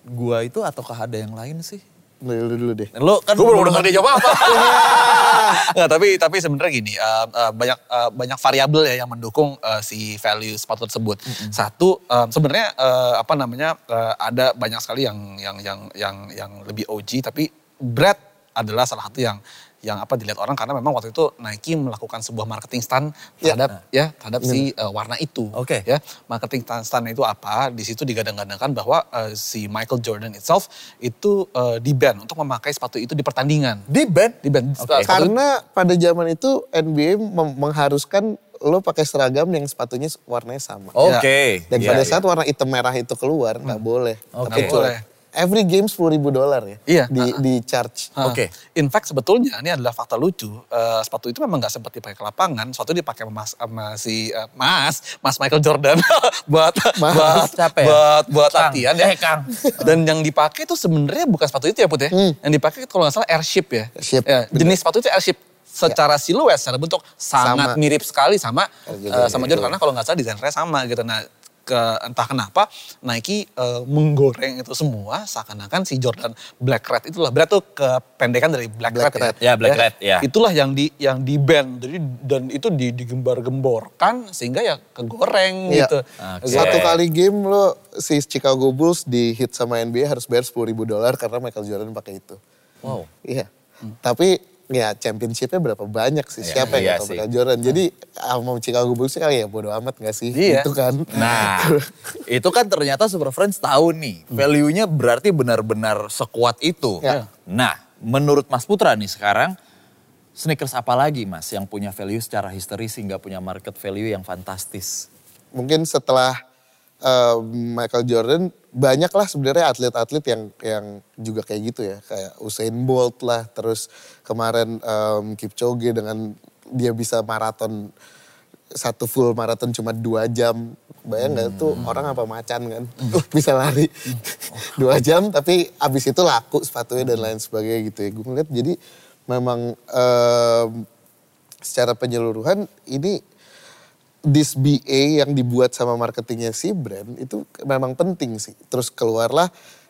S1: gua itu ataukah ada yang lain sih?
S2: dulu dulu deh
S1: Lo kan
S3: Gue belum dengar dia jawab apa. Nggak, tapi tapi sebenarnya gini, eh, eh, banyak eh, banyak variabel ya yang mendukung eh, si value sepatu tersebut. Satu, eh, sebenarnya eh, apa namanya eh, ada banyak sekali yang yang yang yang yang lebih OG, tapi Brad adalah salah satu yang yang apa dilihat orang karena memang waktu itu Nike melakukan sebuah marketing stand
S2: Ya.
S3: terhadap ya terhadap si eh, warna itu.
S1: Oke.
S3: Ya, marketing stand itu apa? Di situ digadang-gadangkan bahwa eh, si Michael Jordan itself itu eh, di ban untuk memakai sepatu itu di pertandingan.
S1: Di band?
S3: Di ban. Sepatu-
S2: Karena pada zaman itu NBA mengharuskan lo pakai seragam yang sepatunya warnanya sama.
S1: Oke.
S2: Dan
S1: Iya,
S2: pada
S1: iya.
S2: saat warna hitam merah itu keluar nggak boleh.
S1: Oke.
S2: Tapi
S3: Nggak boleh.
S2: Every game sepuluh ribu dolar ya.
S3: Iya.
S2: Di di charge.
S3: Ah.
S1: Oke.
S3: In fact sebetulnya ini adalah fakta lucu. Eh, sepatu itu memang nggak sempat dipakai ke lapangan. Sepatu dipakai sama, mas, sama si eh, Mas, Mas Michael Jordan buat
S2: Mas.
S3: buat
S1: Capek ya?
S3: buat buat
S1: Kang.
S3: latihan ya.
S1: Eh, Kang.
S3: Dan yang dipakai itu sebenarnya bukan sepatu itu ya Put ya. Yang dipakai kalau nggak salah airship ya.
S2: Airship,
S3: Ya,
S2: bener.
S3: jenis sepatu itu airship. Secara siluet, secara bentuk sangat
S2: Sama.
S3: mirip sekali sama
S2: Air
S3: eh,
S2: Jordan,
S3: sama
S2: ya.
S3: Jordan karena kalau nggak salah desainernya sama gitu. Nah ke entah kenapa Nike eh, menggoreng itu semua seakan-akan si Jordan Black Red itulah Black tuh kependekan dari Black,
S2: Black
S3: Red,
S2: Red.
S1: Ya, Black Red, ya.
S3: Itulah yang di yang di band jadi dan itu di digembar-gemborkan sehingga ya kegoreng
S2: Iya.
S3: gitu.
S1: Oke.
S2: Satu kali game lo si Chicago Bulls di hit sama NBA harus bayar sepuluh ribu dolar karena Michael Jordan pakai itu.
S1: Wow.
S2: Iya. Tapi ya championshipnya berapa banyak sih?
S1: Iya,
S2: Siapa
S1: iya
S2: yang tahu
S1: sih.
S2: Michael Jordan? Jadi sama Chicago Bulls sih kali ya bodo amat gak sih?
S3: Iya.
S2: Itu kan.
S1: Nah, itu kan ternyata Super Friends tahu nih, value-nya berarti benar-benar sekuat itu.
S2: Ya.
S1: Nah, menurut Mas Putra nih sekarang, sneakers apa lagi Mas yang punya value secara history sehingga punya market value yang fantastis?
S2: mungkin setelah eh, Michael Jordan banyak lah sebenarnya atlet-atlet yang yang juga kayak gitu ya. Kayak Usain Bolt lah terus kemarin em, Kipchoge dengan dia bisa maraton satu full maraton cuma dua jam. Bayang nggak tuh orang apa macan kan? Bisa lari. Dua jam tapi abis itu laku sepatunya dan lain sebagainya gitu ya. Gue ngeliat jadi memang em, secara penyeluruhan ini this BA yang dibuat sama marketingnya si brand itu memang penting sih. Terus keluarlah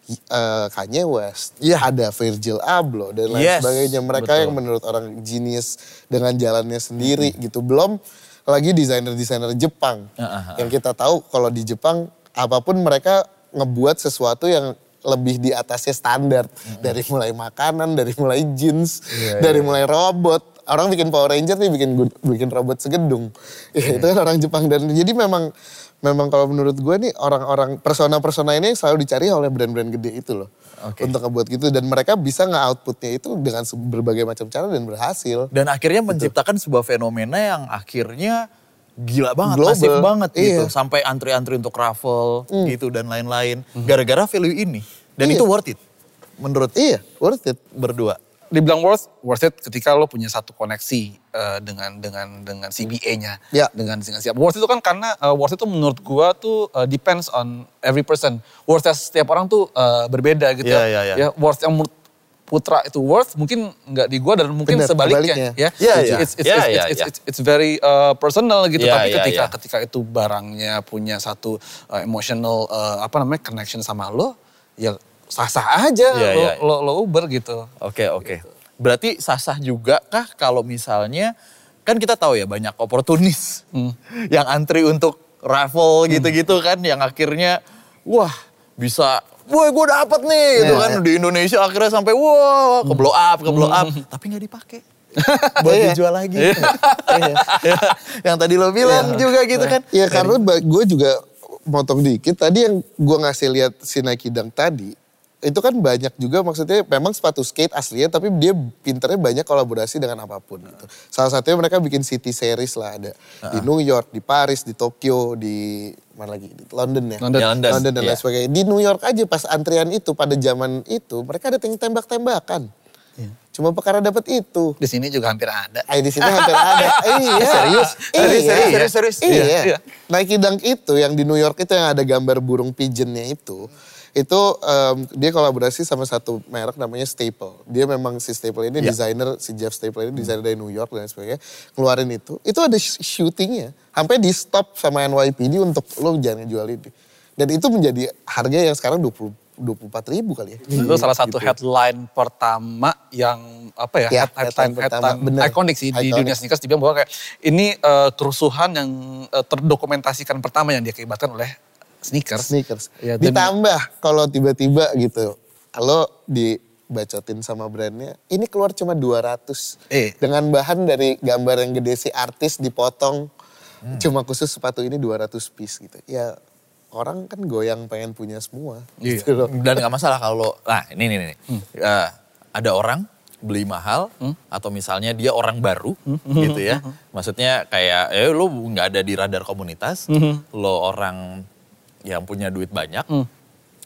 S2: eh, Kanye West,
S1: Iya.
S2: ada Virgil Abloh dan lain
S1: Yes,
S2: sebagainya. Mereka
S1: betul.
S2: yang menurut orang genius dengan jalannya sendiri gitu. Belum lagi desainer-desainer Jepang
S1: ah, ah.
S2: yang kita tahu kalau di Jepang apa pun mereka ngebuat sesuatu yang lebih di atasnya standar dari mulai makanan, dari mulai jeans,
S1: Iya,
S2: dari mulai robot. Orang bikin Power Ranger nih bikin bikin robot segedung. Ya, itu kan orang Jepang dan jadi memang memang kalau menurut gue nih orang-orang persona-persona ini selalu dicari oleh brand-brand gede itu loh.
S1: Oke.
S2: Untuk ngebuat gitu dan mereka bisa nge-outputnya itu dengan berbagai macam cara dan berhasil.
S1: Dan akhirnya menciptakan sebuah fenomena yang akhirnya gila banget,
S2: Global.
S1: masif banget gitu.
S2: Iya.
S1: Sampai antri-antri untuk raffle gitu dan lain-lain. Gara-gara value ini. Dan
S2: Iya.
S1: itu worth it. Menurut
S2: Iya, worth it.
S1: berdua.
S3: Dibilang worth worth it ketika lo punya satu koneksi eh, dengan dengan dengan CBA-nya.
S2: Ya.
S3: Dengan dengan siapa. Worth itu kan karena eh, worth itu menurut gua tuh eh, depends on every person. Worth setiap orang tuh eh, berbeda gitu.
S1: Iya, iya, iya.
S3: Ya worth yang menurut Putra itu worth mungkin nggak di gua dan mungkin
S2: Benar,
S3: sebaliknya
S2: sebaliknya.
S3: ya.
S1: Iya, iya.
S3: It's, it's,
S1: Iya,
S3: it's,
S1: iya,
S3: it's,
S1: iya.
S3: it's, it's very uh, personal gitu
S1: Iya,
S3: tapi
S1: iya,
S3: ketika
S1: iya.
S3: ketika itu barangnya punya satu uh, emotional uh, apa namanya connection sama lo ya sah-sah aja
S1: Iya,
S3: lo,
S1: iya.
S3: lo lo Uber gitu.
S1: Oke oke. Berarti sah-sah juga kah kalau misalnya kan kita tahu ya banyak oportunis yang antri untuk raffle gitu-gitu kan yang akhirnya wah bisa Woi gue dapet nih gitu
S2: Iya,
S1: kan
S2: iya.
S1: di Indonesia akhirnya sampai wah ke blow up ke blow up tapi nggak dipakai buat
S2: Iya.
S1: dijual lagi. yang tadi lo bilang juga gitu kan.
S2: Ya karena gue juga motong dikit. Tadi yang gue ngasih lihat si Nike Dunk tadi, itu kan banyak juga maksudnya memang sepatu skate aslinya tapi dia pinternya banyak kolaborasi dengan apa pun gitu. Salah satunya mereka bikin city series lah ada di New York, di Paris, di Tokyo, di mana lagi? Di London ya.
S3: London.
S1: Ya, London,
S2: dan lain
S1: iya.
S2: sebagainya. Di New York aja pas antrian itu pada zaman itu mereka ada yang tembak-tembakan. Cuma perkara dapat itu.
S3: Di sini juga hampir ada.
S2: Eh di sini hampir ada. iya.
S1: Serius?
S2: Iya.
S1: Serius, serius, serius, serius?
S2: Iya.
S3: Iya, iya.
S2: Nike Dunk itu yang di New York itu yang ada gambar burung pigeonnya itu. Itu em, dia kolaborasi sama satu merek namanya Staple. Dia memang si Staple ini
S1: Iya.
S2: desainer, si Jeff Staple ini desainer dari New York dan sebagainya. Ngeluarin itu. Itu ada syutingnya. Sampai di stop sama NYPD untuk lo jangan jual ini. Dan itu menjadi harga yang sekarang 20 24 ribu kali ya.
S3: Itu salah satu
S2: Gitu.
S3: headline pertama yang apa ya,
S2: Ya,
S3: head-
S2: headline
S3: headline,
S2: pertama,
S3: headline
S2: bener.
S3: ikonik sih di
S2: Iconic.
S3: dunia sneakers dibilang bahwa kayak ini eh, kerusuhan yang eh, terdokumentasikan pertama yang diakibatkan oleh sneakers.
S2: sneakers.
S3: Ya, dan-
S2: Ditambah kalau tiba-tiba gitu, kalau dibacotin sama brandnya, ini keluar cuma 200.
S3: Eh.
S2: Dengan bahan dari gambar yang gede si artis dipotong, cuma khusus sepatu ini 200 piece gitu. Ya orang kan goyang pengen punya semua.
S3: Iya.
S2: Gitu loh.
S1: Dan nggak masalah kalau, nah ini nih, nih. Eh, ada orang beli mahal atau misalnya dia orang baru gitu ya. Maksudnya kayak ya lu nggak ada di radar komunitas, lo orang yang punya duit banyak,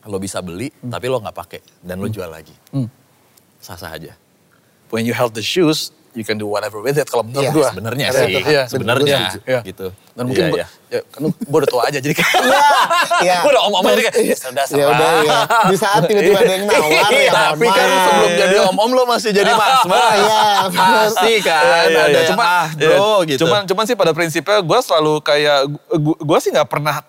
S1: lo bisa beli tapi lo nggak pakai dan lo jual lagi. Sah-sah aja.
S3: When you held the shoes, you can do whatever with it kalau menurut
S2: Iya,
S3: gua.
S1: Sebenarnya
S2: Ada
S1: sih.
S3: Iya,
S1: sebenarnya
S3: setuju.
S1: gitu.
S3: Dan mungkin
S1: Iya,
S3: gua,
S1: iya.
S3: ya, kan gua udah tua aja jadi kayak
S2: Iya.
S3: gua udah om-om aja kayak ya sudah
S2: Ya udah ya. Di saat tiba-tiba ada yang nawar ya
S1: Tapi kan sebelum jadi om-om lo masih jadi mas mas.
S2: Iya, bener.
S1: Pasti kan
S3: Iya, iya,
S1: ada
S3: iya. Cuman,
S1: ah
S3: iya.
S1: bro gitu.
S3: Cuman, cuman sih pada prinsipnya gue selalu kayak, gue sih nggak pernah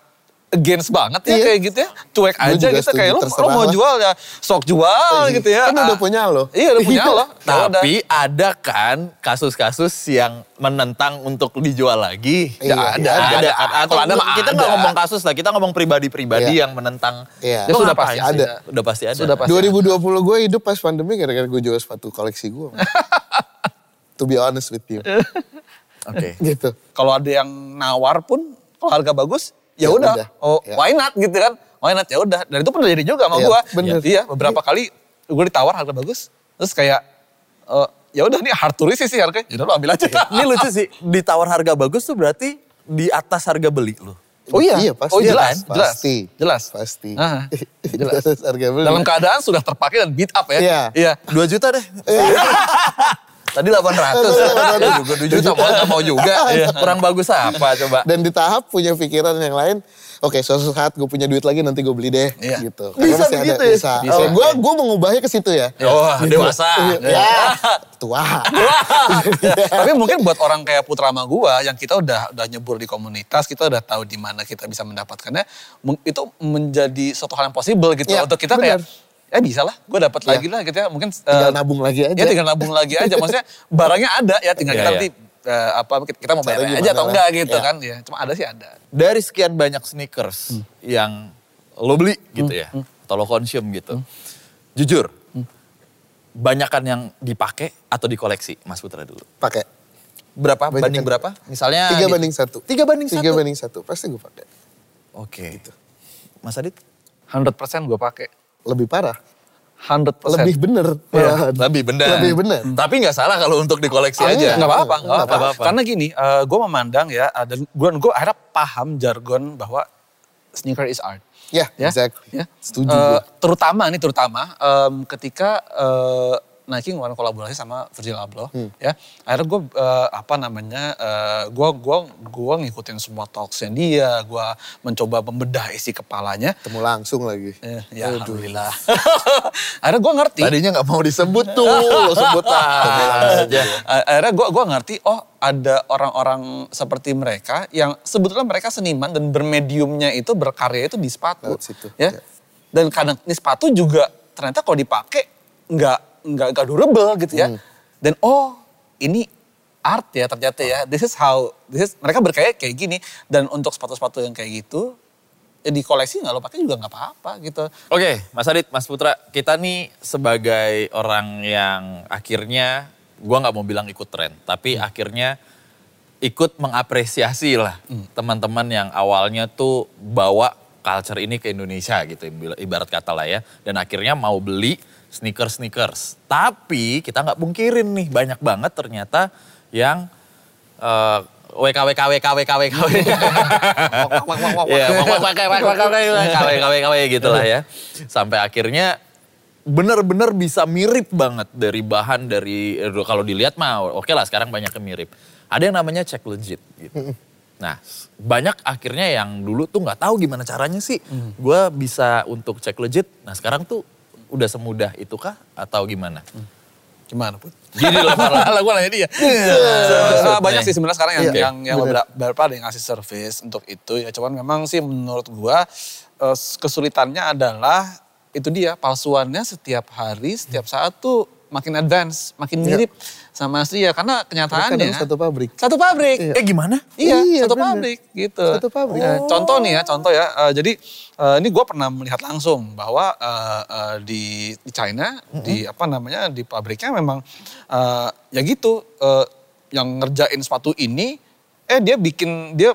S3: against banget ya
S2: Iya.
S3: kayak gitu ya. Cuek aja
S2: juga
S3: gitu kayak lo, lo mau jual ya sok jual gitu ya.
S2: Kan udah
S3: Ah.
S2: punya lo.
S3: Iya udah punya lo. Ya udah.
S1: Tapi ada kan kasus-kasus yang menentang untuk dijual lagi.
S2: Iya,
S1: ada,
S2: iya,
S1: ada,
S3: ada.
S1: Atau
S3: Kalau ada mah
S1: kita
S3: ada.
S1: nggak ngomong kasus lah, kita ngomong pribadi-pribadi
S2: Iya.
S1: yang menentang.
S2: Iya.
S3: Ya
S1: Lo
S3: sudah pasti
S1: sih?
S2: ada.
S1: Udah pasti ada.
S3: Sudah pasti.
S2: 2020 gue hidup pas pandemi gara-gara gue jual sepatu koleksi gue. to be honest with you.
S1: Oke.
S2: gitu.
S3: Kalau ada yang nawar pun, kalau harga bagus, ya
S2: Ya
S3: udah.
S2: udah.
S3: Oh,
S2: Ya.
S3: why not gitu kan? Why not ya udah. Dan itu pun terjadi juga sama
S2: Iya,
S3: gua.
S2: bener.
S3: Iya, beberapa kali gue ditawar harga bagus, terus kayak eh, ya udah nih hard to resist sih harganya. Ya udah lu ambil aja.
S1: Ini lucu sih, ditawar harga bagus tuh berarti di atas harga beli lo.
S3: Oh iya,
S2: Iya pasti.
S3: Oh jelas,
S2: kan?
S3: jelas,
S2: Pasti.
S3: jelas.
S2: Pasti.
S3: Ah, jelas.
S2: Jelas harga beli.
S3: Dalam keadaan sudah terpakai dan beat up ya.
S2: Iya.
S3: Iya.
S1: 2 juta deh. Tadi 800. Ya juga 2 juta mau mau juga. Kurang bagus apa coba.
S2: Dan di tahap punya pikiran yang lain, oke suatu saat gue punya duit lagi nanti gue beli deh.
S3: Iya.
S2: Gitu.
S1: Bisa
S2: masih
S1: begitu
S2: ada,
S1: ya?
S2: Bisa.
S3: Bisa.
S2: Gue gue mengubahnya ke situ ya.
S1: Oh, dewasa.
S2: Ya, tua.
S3: Tapi mungkin buat orang kayak Putra sama gua yang kita udah udah nyebur di komunitas, kita udah tahu di mana kita bisa mendapatkannya, itu menjadi suatu hal yang possible gitu
S2: Iya,
S3: untuk kita
S2: benar.
S3: kayak ya bisa lah, gue dapat
S2: Iya.
S3: lagi lah gitu ya. Mungkin
S2: Tinggal
S3: eh,
S2: nabung lagi aja.
S3: Ya tinggal nabung lagi aja. Maksudnya barangnya ada ya, tinggal
S1: Iya,
S3: kita
S1: iya.
S3: nanti eh, apa kita mau bayar aja atau
S2: lah.
S3: enggak gitu
S2: Iya.
S3: kan ya. Cuma ada sih ada.
S1: Dari sekian banyak sneakers yang lo beli gitu ya, atau lo consume gitu. Jujur, banyakan yang dipakai atau dikoleksi, Mas Putra dulu.
S2: Pakai.
S1: Berapa
S2: Banyakan.
S1: banding berapa? Misalnya
S2: Tiga
S1: gitu.
S2: banding satu.
S1: Tiga banding
S2: Tiga
S1: satu.
S2: banding satu. Pasti gue pakai.
S1: Oke. Mas Adit?
S3: 100% gue pakai.
S2: Lebih parah.
S3: 100%.
S2: Lebih bener. malahan.
S1: Lebih benar.
S2: Lebih benar.
S1: Tapi nggak salah kalau untuk dikoleksi
S2: Ah,
S1: aja.
S2: iya.
S3: Nggak apa-apa, nggak
S2: Nggak
S3: apa-apa. Karena gini, gue memandang ya, uh, dan gue gue akhirnya paham jargon bahwa sneaker is art.
S2: Ya,
S3: Ya,
S2: exactly.
S3: ya.
S2: Setuju
S3: Eh,
S2: gue.
S3: terutama nih, terutama em, ketika eh, Nike ngeluarin kolaborasi sama Virgil Abloh ya. Akhirnya gue eh, apa namanya eh, gue gua gua ngikutin semua talksnya dia, gue mencoba membedah isi kepalanya.
S2: Ketemu langsung lagi.
S3: Eh, ya alhamdulillah. Akhirnya gue ngerti.
S1: Tadinya nggak mau disebut tuh, lo sebut aja.
S3: Akhirnya gue gua ngerti, oh ada orang-orang seperti mereka yang sebetulnya mereka seniman dan bermediumnya itu berkarya itu di sepatu.
S2: Situ,
S3: Ya.
S2: ya.
S3: Dan kadang ini sepatu juga ternyata kalau dipakai nggak nggak nggak durable gitu ya. Dan oh ini art ya ternyata ya. This is how this is mereka berkarya kayak gini dan untuk sepatu-sepatu yang kayak gitu ya di koleksi nggak lo pakai juga nggak apa-apa gitu.
S1: Oke, Mas Adit, Mas Putra, kita nih sebagai orang yang akhirnya, gua nggak mau bilang ikut tren, tapi akhirnya ikut mengapresiasi lah teman-teman yang awalnya tuh bawa culture ini ke Indonesia gitu, ibarat kata lah ya. Dan akhirnya mau beli sneakers-sneakers. Tapi kita nggak pungkirin nih, banyak banget ternyata yang eh, WK WK WK WK WK Iya, WK WK WK gitu lah ya. Sampai akhirnya bener-bener bisa mirip banget dari bahan dari kalau dilihat mah oke lah sekarang banyak yang mirip. Ada yang namanya check legit gitu. Nah, banyak akhirnya yang dulu tuh nggak tahu gimana caranya sih. Gue bisa untuk cek legit. Nah, sekarang tuh udah semudah itu kah atau gimana?
S3: Gimana pun?
S1: Gini lah
S3: gue nanya dia.
S1: Maksudnya.
S3: banyak sih sebenarnya sekarang yang
S1: Iya.
S3: yang, yang beberapa, beberapa ada yang ngasih service untuk itu ya. Cuman memang sih menurut gua eh, kesulitannya adalah itu dia palsuannya setiap hari, setiap saat tuh makin advance, makin
S2: Iya.
S3: mirip sama asli ya. Karena kenyataannya
S2: kadang satu pabrik.
S3: Satu pabrik.
S2: Iya.
S1: Eh gimana?
S3: Iya,
S2: Iya,
S3: satu
S2: bener.
S3: pabrik gitu.
S2: Satu pabrik.
S3: Eh, contoh nih ya, contoh ya. eh, jadi eh, ini gue pernah melihat langsung bahwa eh, eh, di, di China, di apa namanya di pabriknya memang eh, ya gitu, eh, yang ngerjain sepatu ini, eh dia bikin dia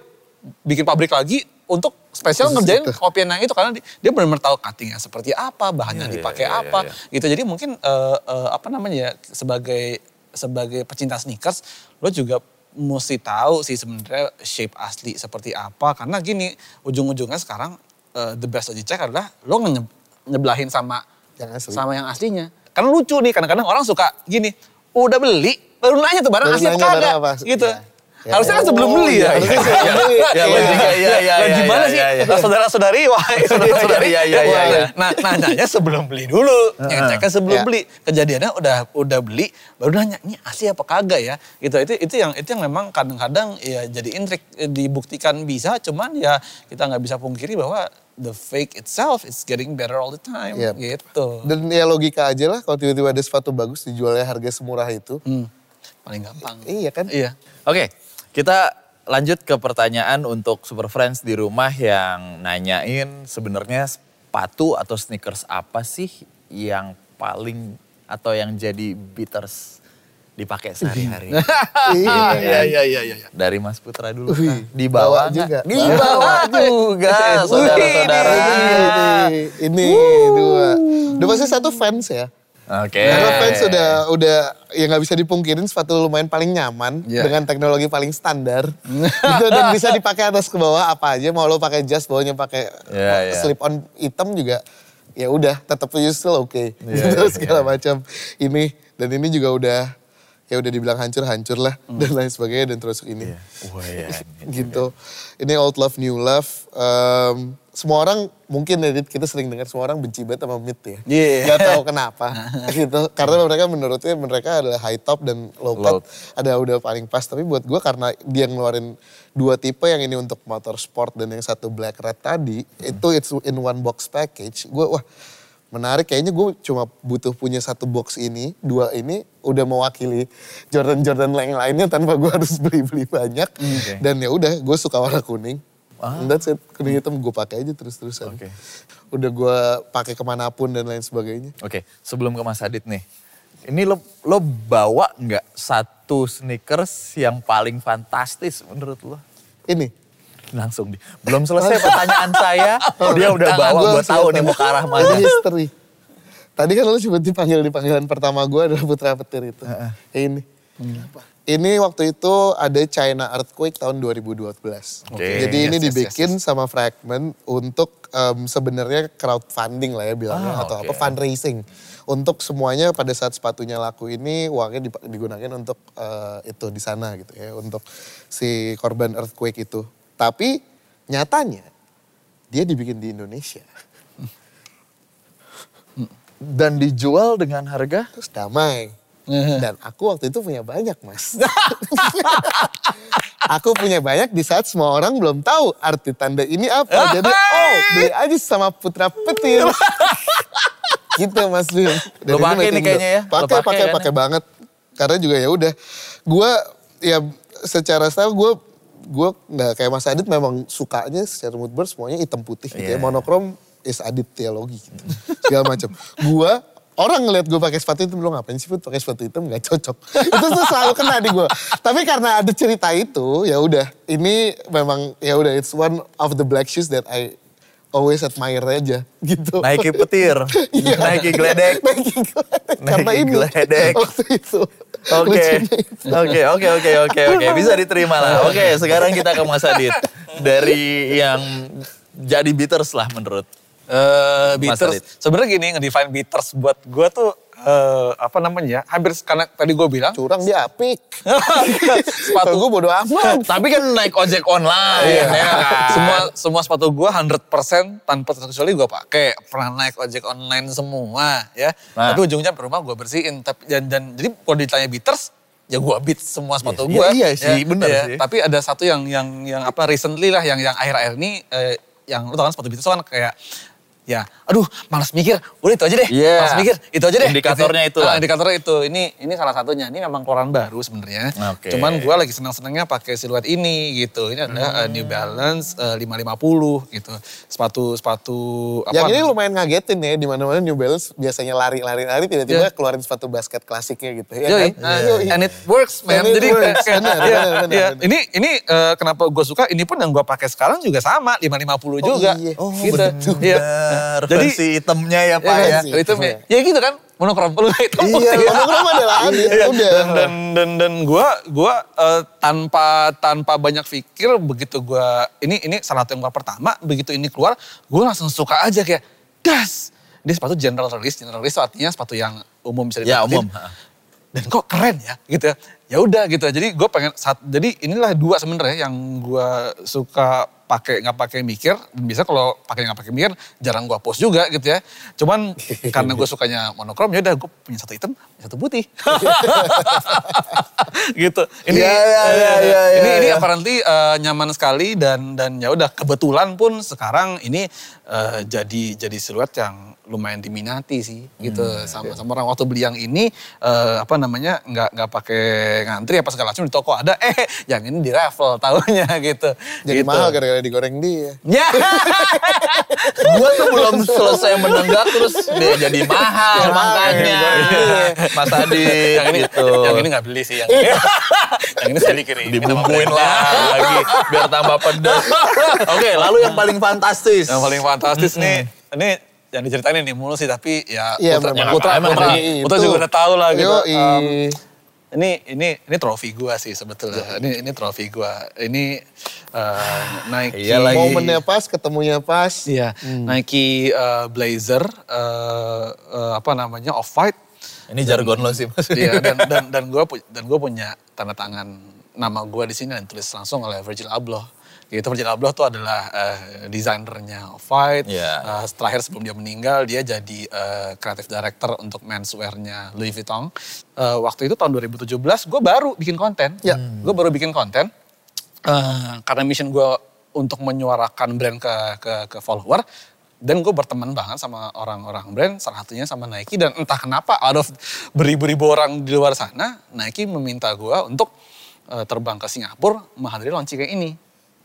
S3: bikin pabrik lagi untuk spesial ngerjain
S2: itu.
S3: kopian yang itu karena di- dia benar-benar tahu cuttingnya seperti apa, bahannya
S1: iya,
S3: dipakai
S1: iya, iya,
S3: apa,
S1: iya.
S3: gitu. Jadi mungkin eh, eh, apa namanya ya sebagai sebagai pecinta sneakers lo juga mesti tahu sih sebenarnya shape asli seperti apa karena gini ujung-ujungnya sekarang eh, the best yang dicek adalah lo nge- nyebelahin sama
S2: Yang asli.
S3: sama yang aslinya. Karena lucu nih kadang-kadang orang suka gini, udah beli baru nanya tuh barang asli apa kagak
S2: apa.
S3: gitu.
S2: Ya. Ya.
S3: Harusnya kan sebelum
S2: Oh,
S3: beli ya.
S2: harusnya sebelum beli.
S1: Ya,
S2: Iya.
S1: logika, iya, iya, iya,
S3: gimana
S1: iya,
S3: sih
S1: iya, iya.
S3: Saudara-saudari wahai saudara-saudari
S1: Iya, iya, iya,
S3: Wah,
S1: iya.
S3: nah nanyanya sebelum beli dulu ngeceknya sebelum
S2: Iya.
S3: beli kejadiannya udah udah beli baru nanya ini asli apa kagak ya gitu itu itu yang itu yang memang kadang-kadang ya jadi intrik eh, dibuktikan bisa cuman ya kita nggak bisa pungkiri bahwa the fake itself is getting better all the time
S2: Iya.
S3: gitu
S2: Dan ya logika aja lah kalau tiba-tiba ada sepatu bagus dijualnya harga semurah itu.
S3: Hmm, paling gampang
S2: Iya kan?
S3: iya
S1: Oke, kita lanjut ke pertanyaan untuk Super Friends di rumah yang nanyain sebenarnya sepatu atau sneakers apa sih yang paling atau yang jadi beaters dipakai sehari-hari.
S2: Iya.
S3: iya iya iya iya
S1: Dari Mas Putra dulu.
S2: Wih,
S1: Kak. Di bawah
S2: bawa
S1: nggak?
S2: juga.
S1: Di bawah juga, saudara-saudara.
S2: Ini, ini dua. Udah pasti satu fans ya.
S1: Oke.
S2: Karena fans udah udah ya nggak bisa dipungkirin sepatu lumayan paling nyaman
S3: Iya.
S2: dengan teknologi paling standar. gitu, dan bisa dipakai atas ke bawah apa aja mau lo pakai jas bawahnya pakai
S1: Iya, iya.
S2: slip on hitam juga ya udah tetap you still oke
S1: Iya,
S2: gitu
S1: iya,
S2: segala
S1: iya.
S2: macam ini dan ini juga udah ya udah dibilang hancur-hancur lah
S1: Hmm.
S2: dan lain sebagainya dan terus ini
S1: Wah, ya.
S2: gitu. Ini old love new love. Em, semua orang mungkin edit kita sering dengar semua orang benci banget sama mid ya.
S3: Iya.
S2: Gak tahu kenapa gitu. Karena mereka menurutnya mereka adalah high top dan low
S1: Low.
S2: cut ada udah paling pas. Tapi buat gue karena dia ngeluarin dua tipe yang ini untuk motor sport dan yang satu black red tadi itu it's in one box package. Gue wah menarik kayaknya gue cuma butuh punya satu box ini dua ini udah mewakili Jordan Jordan lain lainnya tanpa gue harus beli beli banyak
S1: Oke.
S2: dan ya udah gue suka warna kuning And that's it. Kuning hitam gue pakai aja terus terusan
S1: Oke.
S2: udah gue pakai ke mana pun dan lain sebagainya.
S1: Oke, sebelum ke Mas Adit nih. Ini lo lo bawa nggak satu sneakers yang paling fantastis menurut lo?
S2: ini.
S1: Langsung di. Belum selesai pertanyaan saya, dia udah bawa gue tahu nih mau ke arah
S2: Ini
S1: mana.
S2: history. Tadi kan lo cuma dipanggil di panggilan pertama gue adalah putra petir itu. Ya ini Ini waktu itu ada China Earthquake tahun 2012.
S1: Oke.
S2: Jadi ini
S3: Yes, yes,
S2: dibikin sama Fragment untuk em, sebenarnya crowdfunding lah ya bilangnya
S1: Ah,
S2: atau
S1: oke.
S2: apa fundraising untuk semuanya pada saat sepatunya laku ini uangnya digunakan untuk eh, itu di sana gitu ya untuk si korban earthquake itu. Tapi nyatanya dia dibikin di Indonesia.
S1: Dan dijual dengan harga?
S2: Terus damai. Dan aku waktu itu punya banyak mas. aku punya banyak di saat semua orang belum tahu arti tanda ini apa. Jadi oh beli aja sama putra petir. gitu mas Bim.
S1: Lo pakai nih kayaknya ya?
S2: Pakai
S1: pakai
S2: pakai
S1: kan
S2: pakai banget. Karena juga ya udah. Gue ya secara style gue gue nggak kayak Mas Adit memang sukanya secara mood board semuanya hitam putih gitu ya
S1: Iya.
S2: monokrom is Adit teologi gitu segala macam gue orang ngeliat gue pakai sepatu hitam lo ngapain sih Put? Pakai sepatu hitam nggak cocok. Itu tuh selalu kena di gue tapi karena ada cerita itu ya udah. Ini memang ya udah it's one of the black shoes that I always admire aja gitu.
S1: Nike petir,
S2: karena
S1: Nike
S2: ini
S1: geledek.
S2: waktu itu.
S1: Oke, oke, oke, oke, oke, oke, bisa diterima lah. Oke, sekarang kita ke Mas Adit. Dari yang jadi bitters lah menurut.
S3: Eh
S1: Mas
S3: bitters. Sebenarnya gini ngedefine bitters buat gue tuh eh, apa namanya? Hampir karena tadi gue bilang
S2: curang dia apik
S3: sepatu
S2: gue bodo amat
S1: Tapi kan naik ojek online,
S3: Iya.
S1: ya kan?
S3: semua semua sepatu gue 100% tanpa terkecuali gue pakai pernah naik ojek online semua ya
S1: Nah.
S3: tapi ujungnya ke rumah gue bersihin tapi dan, dan jadi kalau ditanya bitters ya gue beat semua sepatu
S1: Iya,
S3: gue
S1: iya sih, bener sih.
S3: tapi ada satu yang yang yang apa recently lah yang yang akhir-akhir ini eh, yang lu tau kan sepatu bitters kan kayak ya aduh malas mikir udah itu aja deh
S1: Iya.
S3: malas mikir itu aja deh
S1: Indikatornya itu
S3: Ah,
S1: lah.
S3: indikatornya itu ini ini salah satunya ini memang keluaran baru sebenarnya
S1: Oke.
S3: cuman gue lagi senang-senangnya pakai siluet ini gitu. Ini adalah uh, New Balance uh, 550 gitu. Sepatu sepatu apa?
S2: Yang ini lumayan ngagetin ya, di mana-mana New Balance biasanya lari-lari-lari tiba-tiba
S3: Iya.
S2: keluarin sepatu basket klasiknya gitu ya
S3: Yoi,
S2: kan?
S3: uh,
S2: Yoi.
S3: and it works man.
S2: And it
S3: Jadi
S2: works, benar,
S3: iya,
S2: benar, benar,
S3: iya.
S2: benar.
S3: Ini ini uh, kenapa gue suka? Ini pun yang gue pakai sekarang juga sama 550 juga.
S2: iya.
S1: Oh,
S3: gitu.
S1: bener.
S3: Iya.
S1: Jadi versi hitamnya ya Pak
S3: Iya,
S1: ya.
S3: kan? itu ya gitu kan monokrom lu hitam
S2: Iya,
S3: putih.
S2: monokrom adalah ada,
S3: Iya.
S2: udah.
S3: Dan dan dan, dan gue gua eh, tanpa tanpa banyak pikir begitu gue ini ini salah satu yang gua pertama begitu ini keluar gue langsung suka aja kayak das dia sepatu general release general release artinya sepatu yang umum bisa
S1: Ya
S3: didapetin.
S1: umum.
S3: dan kok keren ya gitu ya ya udah gitu jadi gue pengen saat jadi inilah dua sebenarnya yang gue suka pakai nggak pakai mikir bisa kalau pakai nggak pakai mikir jarang gue post juga gitu ya. Cuman karena gue sukanya monokrom ya udah gue punya satu hitam satu putih. Gitu. Ini
S1: Iya, iya, iya,
S3: eh,
S1: iya,
S3: ini
S1: iya,
S3: ini apparently eh, nyaman sekali dan dan ya udah kebetulan pun sekarang ini eh, jadi jadi siluet yang lumayan diminati sih gitu.
S1: Hmm,
S3: sama sama orang waktu beli yang ini eh, apa namanya nggak nggak pakai ngantri apa segala macam di toko ada eh yang ini di raffle tahunya gitu.
S2: Jadi
S3: gitu.
S2: mahal gara-gara digoreng dia.
S3: ya
S1: Gua tuh belum selesai menenggak terus dia jadi mahal
S2: Ya,
S1: makanya.
S2: iya.
S1: Mas Adit
S3: yang ini
S1: gitu.
S3: yang ini nggak beli sih yang ini yang ini saya dikirim
S1: Dibumbuin lagi biar tambah pedas. Oke, lalu yang paling fantastis.
S3: Yang paling fantastis nih, ini yang diceritain ini mulu sih tapi ya
S2: Iya,
S3: Putra,
S2: memang.
S3: Putra,
S1: Emang
S3: Putra, Putra
S2: itu.
S3: juga udah tahu lah gitu. Um, ini ini ini trofi gua sih sebetulnya. Ini ini trofi gua. Ini uh, Nike.
S1: Iya lagi.
S2: Momennya pas, ketemunya pas.
S3: Iya, Nike uh, Blazer uh, uh, apa namanya off white.
S1: Ini jargon lo sih Mas.
S3: Iya dan dan dan gue dan gue punya tanda tangan nama gue di sini dan tulis langsung oleh Virgil Abloh. Gitu Virgil Abloh tuh adalah eh, desainernya Off-White.
S1: Iya.
S3: Eh, terakhir sebelum dia meninggal dia jadi creative director untuk menswear-nya Louis Vuitton. Eh, waktu itu tahun 2017 gue baru bikin konten.
S2: Ya.
S3: Gue baru bikin konten eh, karena mission gue untuk menyuarakan brand ke ke, ke follower dan gue berteman banget sama orang-orang brand salah satunya sama Nike dan entah kenapa out of beribu-ribu orang di luar sana Nike meminta gue untuk eh, terbang ke Singapura menghadiri launching kayak ini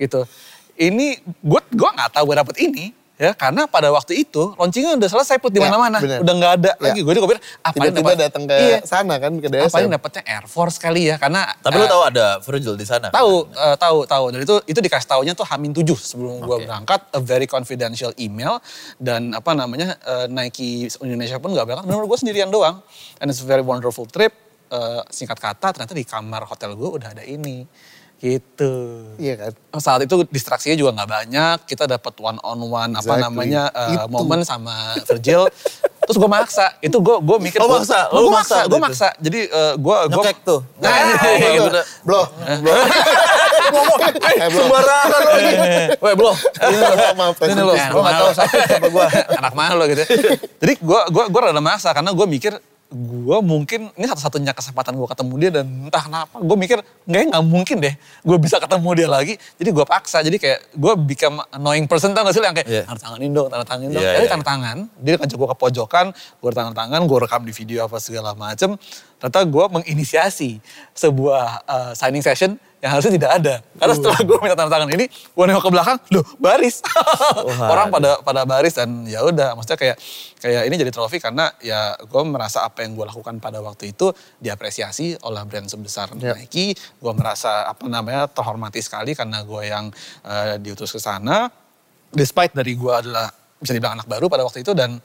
S3: gitu ini gue gue nggak tahu gue dapet ini ya karena pada waktu itu launchingnya udah selesai put di
S2: Ya,
S3: mana-mana
S2: benar.
S3: udah nggak ada
S2: Ya.
S3: lagi gue juga pikir apa
S2: Tiba-tiba datang ke
S3: iya,
S2: sana kan, ke
S3: apa
S2: DSM.
S3: yang dapetnya Air Force kali ya karena
S1: Tapi
S3: eh,
S1: lu tahu ada Virgil di sana?
S3: Tahu, eh, tahu, tahu. Dan itu itu dikasih taunya tuh Hamin 7 sebelum gua berangkat, a very confidential email dan apa namanya eh, Nike Indonesia pun nggak berangkat. Menurut gue sendirian doang. And it's a very wonderful trip. Eh, singkat kata ternyata di kamar hotel gue udah ada ini. Gitu.
S2: Iya kan?
S3: Saat itu distraksinya juga nggak banyak. Kita dapat one on one apa
S2: Exactly.
S3: namanya eh,
S2: Itu.
S3: momen sama Virgil. terus gue maksa itu gue gue mikir
S1: Oh,
S3: gua-
S1: maksa?
S3: gua
S1: Lu
S3: maksa
S1: maksa
S3: gue
S1: gitu?
S3: maksa jadi eh, gue gue
S1: tuh.
S3: nah, gitu.
S2: Bloh, bloh.
S1: Ngomong,
S2: Eh, belum.
S1: sembarangan lo ini. Weh, belum. Ini lo.
S2: Maaf,
S1: Ini lo.
S3: Eh,
S1: Lo gak tahu sakit apa gue.
S3: anak mana lo gitu. Jadi gue gua gua rada maksa karena gue mikir gue mungkin ini satu-satunya kesempatan gue ketemu dia dan entah kenapa gue mikir nggak nggak mungkin deh gue bisa ketemu dia lagi. Jadi gue paksa jadi kayak gue become annoying person tau gak sih yang kayak
S1: Iya.
S3: tanda tanganin dong tanda tanganin dong.
S1: Iya,
S3: jadi
S1: iya,
S3: tanda tangan dia ngajak gue ke pojokan gue tanda tangan gue rekam di video apa segala macem. Ternyata gue menginisiasi sebuah uh, signing session yang harusnya tidak ada. Karena setelah gue minta tanda tangan ini gue nengok ke belakang loh baris. Orang pada pada baris dan ya udah maksudnya kayak kayak ini jadi trofi karena ya gue merasa apa yang gue lakukan pada waktu itu diapresiasi oleh brand sebesar Nike. Gue merasa apa namanya terhormati sekali karena gue yang eh, diutus ke sana. Despite dari gue adalah bisa dibilang anak baru pada waktu itu dan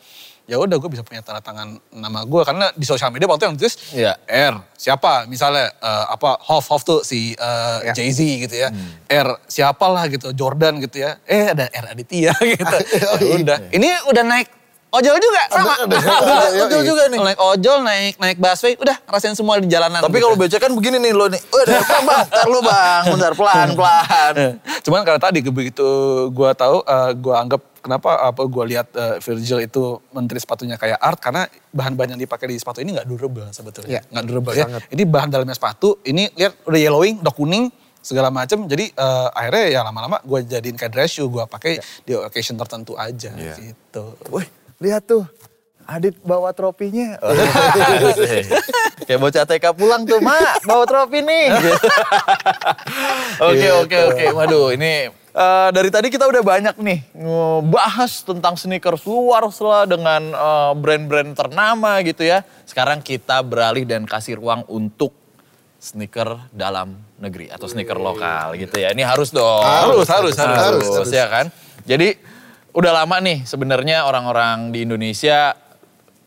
S3: ya udah gue bisa punya tanda tangan nama gue karena di sosial media waktu yang tulis
S1: Iya.
S3: R. Siapa? Misalnya eh, apa Hoff Hoff tuh si eh, Jay Z gitu ya. R siapalah gitu Jordan gitu ya. Eh ada R Aditya gitu. Ya udah. Ini udah naik ojol juga sama
S2: Ada- ada-
S3: Udah
S2: ada-
S3: ojol
S2: iya.
S3: juga nih naik ojol naik naik busway udah rasain semua di jalanan
S1: Tapi
S3: gitu.
S1: kalau becek kan begini nih lo nih. Oh, ada apa bang? Ntar lo bang, bentar pelan-pelan.
S3: Cuman karena tadi begitu gue tahu, eh, gue anggap kenapa apa gue lihat eh, Virgil itu menteri sepatunya kayak art karena bahan-bahan yang dipakai di sepatu ini nggak durable sebetulnya,
S2: Iya,
S3: nggak durable ya.
S2: sangat.
S3: Ini bahan dalamnya sepatu, ini lihat udah yellowing, udah kuning segala macam. Jadi eh, akhirnya ya lama-lama gue jadiin kayak dress shoe, gue pakai di occasion tertentu aja
S1: Iya.
S3: gitu.
S1: Wih, lihat tuh. Adit bawa tropinya. Kayak bocah TK pulang tuh, Mak, bawa trofi nih. Oke, oke, oke. Waduh, ini eh, dari tadi kita udah banyak nih bahas tentang sneakers luar setelah dengan eh, brand-brand ternama gitu ya. Sekarang kita beralih dan kasih ruang untuk sneaker dalam negeri atau sneaker lokal gitu ya. Ini harus dong.
S3: Harus, harus, harus,
S1: harus,
S2: harus.
S1: ya kan. Jadi udah lama nih sebenarnya orang-orang di Indonesia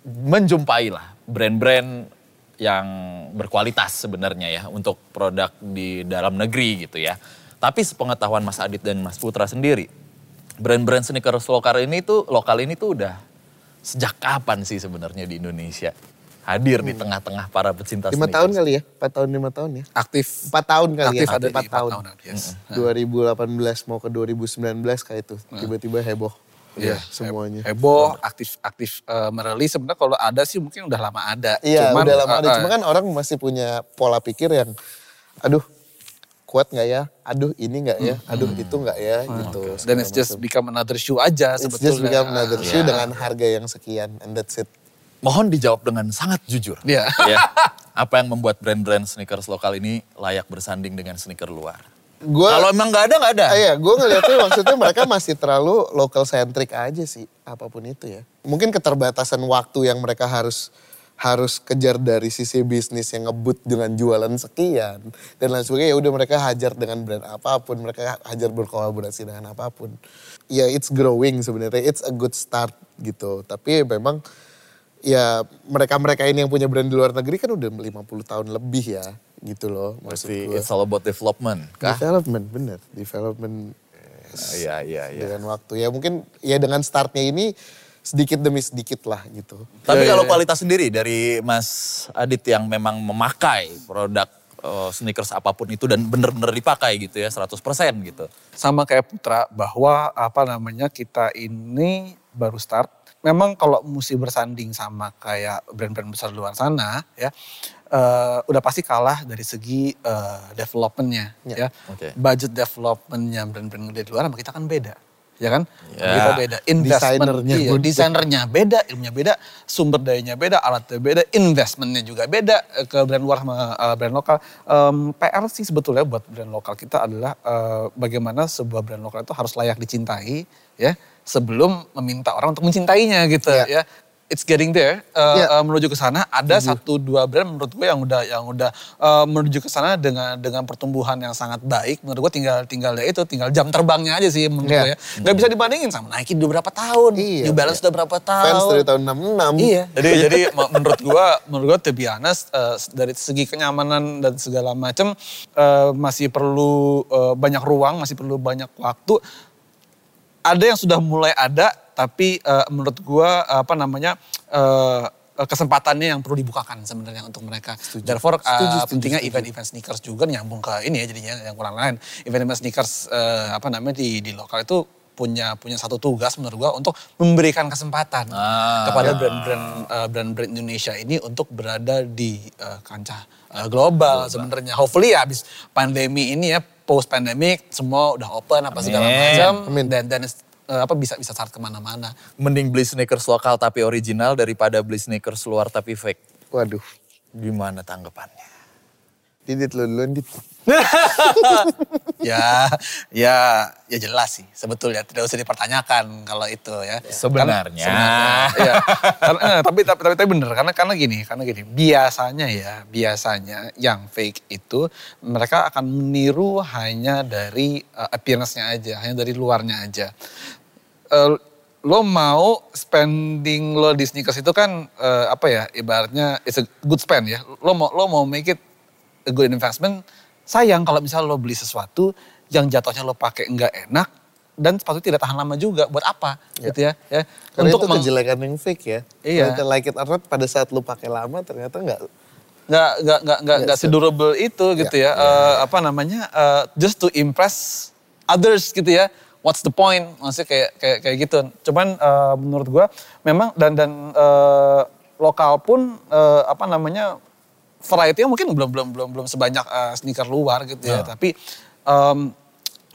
S1: menjumpai lah brand-brand yang berkualitas sebenarnya ya untuk produk di dalam negeri gitu ya. Tapi sepengetahuan Mas Adit dan Mas Putra sendiri, brand-brand sneakers lokal ini tuh lokal ini tuh udah sejak kapan sih sebenarnya di Indonesia hadir di tengah-tengah para pecinta
S2: Lima
S1: sneakers?
S2: tahun kali ya? Empat tahun, lima tahun ya?
S3: Aktif,
S2: Empat tahun kali
S3: aktif
S2: ya?
S3: ada
S2: Empat tahun.
S3: yes.
S2: 2018 mau ke 2019 kayak itu. Tiba-tiba heboh.
S3: Iya,
S2: semuanya.
S3: heboh, aktif aktif eh, merilis sebenarnya kalau ada sih mungkin udah lama ada.
S2: Iya
S3: Cuman,
S2: udah lama ada.
S3: eh,
S2: Cuma kan orang masih punya pola pikir yang aduh kuat nggak ya? Aduh ini nggak ya? Aduh itu nggak ya? Gitu.
S3: dan it's just become another shoe aja
S2: It's
S3: sebetulnya.
S2: just become another shoe
S1: Iya.
S2: dengan harga yang sekian and that's it.
S1: Mohon dijawab dengan sangat jujur.
S3: Iya.
S1: ya. Apa yang membuat brand-brand sneakers lokal ini layak bersanding dengan sneaker luar?
S2: Gua,
S1: Kalau emang nggak ada, nggak ada.
S2: Iya, gue ngeliatnya maksudnya mereka masih terlalu local centric aja sih, apa pun itu ya. Mungkin keterbatasan waktu yang mereka harus harus kejar dari sisi bisnis yang ngebut dengan jualan sekian dan lain sebagainya. Ya udah mereka hajar dengan brand apa pun, mereka hajar berkolaborasi dengan apa pun. Ya it's growing sebenarnya, it's a good start gitu. Tapi memang ya mereka-mereka ini yang punya brand di luar negeri kan udah 50 tahun lebih ya gitu loh maksud
S1: Berarti
S2: gue.
S1: it's all about development. Kah?
S2: Development, bener. Development
S1: Iya, iya, iya.
S2: dengan waktu. Ya mungkin ya dengan startnya ini sedikit demi sedikit lah gitu.
S1: Tapi
S3: Iya,
S1: kalau
S3: iya.
S1: kualitas sendiri dari Mas Adit yang memang memakai produk eh, sneakers apa pun itu dan bener-bener dipakai gitu ya 100% gitu.
S3: sama kayak Putra bahwa apa namanya kita ini baru start. Memang kalau mesti bersanding sama kayak brand-brand besar di luar sana ya eh, udah pasti kalah dari segi eh, developmentnya ya.
S2: Ya,
S1: oke.
S3: Budget developmentnya brand-brand gede di luar sama kita kan beda. Ya kan?
S1: Ya.
S3: Kita beda. Investment,
S2: Desainernya
S3: iya, desainernya beda, ilmunya beda, sumber dayanya beda, alatnya beda, investmentnya juga beda eh, ke brand luar sama brand lokal. Em, PR sih sebetulnya buat brand lokal kita adalah eh, bagaimana sebuah brand lokal itu harus layak dicintai ya sebelum meminta orang untuk mencintainya gitu
S2: Ya.
S3: ya. It's getting there eh,
S2: Ya.
S3: eh, menuju ke sana. Ada satu dua brand menurut gue yang udah yang udah eh, menuju ke sana dengan dengan pertumbuhan yang sangat baik. Menurut gue tinggal tinggal ya itu tinggal jam terbangnya aja sih menurut
S2: Ya.
S3: gue ya. Gak bisa dibandingin sama Nike udah berapa tahun,
S2: Iya,
S3: New Balance udah berapa tahun.
S2: Fans dari tahun 66.
S3: Iya. Jadi jadi me- menurut gua menurut gua to be honest eh, dari segi kenyamanan dan segala macam eh, masih perlu eh, banyak ruang, masih perlu banyak waktu. Ada yang sudah mulai ada tapi uh, menurut gue apa namanya uh, kesempatannya yang perlu dibukakan sebenarnya untuk mereka. Therefore uh, pentingnya event-event sneakers juga nyambung ke ini ya jadinya yang kurang lain. Event-event sneakers uh, apa namanya di di lokal itu punya punya satu tugas menurut gua untuk memberikan kesempatan ah, kepada brand-brand uh, brand-brand Indonesia ini untuk berada di uh, kancah uh, global, global. sebenarnya. Hopefully ya habis pandemi ini ya post pandemic semua udah open apa segala macam dan dan uh, apa bisa bisa start ke mana-mana.
S1: Mending beli sneakers lokal tapi original daripada beli sneakers luar tapi fake.
S2: Waduh.
S1: Gimana tanggapannya?
S2: Didit lu duluan dit.
S3: ya, ya, ya jelas sih sebetulnya tidak usah dipertanyakan kalau itu ya.
S1: Sebenarnya.
S3: Karena, ya, karena, eh, tapi, tapi tapi tapi bener karena karena gini, karena gini biasanya ya biasanya yang fake itu mereka akan meniru hanya dari uh, appearance-nya aja, hanya dari luarnya aja. Uh, lo mau spending lo di sneakers itu kan uh, apa ya ibaratnya it's a good spend ya. Lo mau lo mau make it a good investment, sayang kalau misalnya lo beli sesuatu yang jatuhnya lo pakai nggak enak dan sepatu tidak tahan lama juga. Buat apa? Ya. gitu ya ya.
S2: Karena untuk itu kejelekan yang fake ya.
S3: Iya.
S2: Like it or not pada saat lo pakai lama ternyata nggak
S3: nggak nggak nggak nggak nggak sedurable itu gitu ya, ya. ya. Uh, apa namanya? Uh, just to impress others gitu ya. What's the point? Maksudnya kayak kayak kayak gitu. Cuman uh, menurut gue memang dan dan uh, lokal pun uh, apa namanya variety mungkin belum belum belum belum sebanyak uh, sneaker luar gitu ya. Yeah. Tapi um,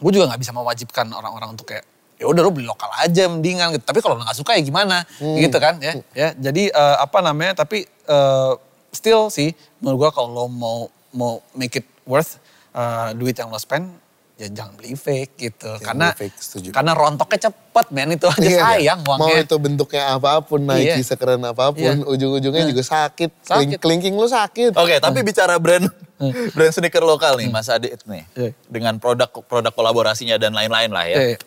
S3: gue juga nggak bisa mewajibkan orang-orang untuk kayak ya udah lo beli lokal aja mendingan gitu. Tapi kalau lo nggak suka ya gimana hmm. gitu kan ya. Ya jadi uh, apa namanya tapi uh, still sih menurut gue kalau lo mau mau make it worth uh, duit yang lo spend ya jangan beli fake gitu. Jangan karena fake, karena rontoknya cepet men itu aja iya, sayang iya.
S2: uangnya. Mau itu bentuknya apa pun, Nike iya. sekeren apa pun, iya. ujung-ujungnya iya. juga sakit. sakit. Kelingking lu sakit.
S1: Oke, okay, tapi bicara brand brand sneaker lokal nih Mas Adit nih. Iya. Dengan produk produk kolaborasinya dan lain-lain lah ya. Iya.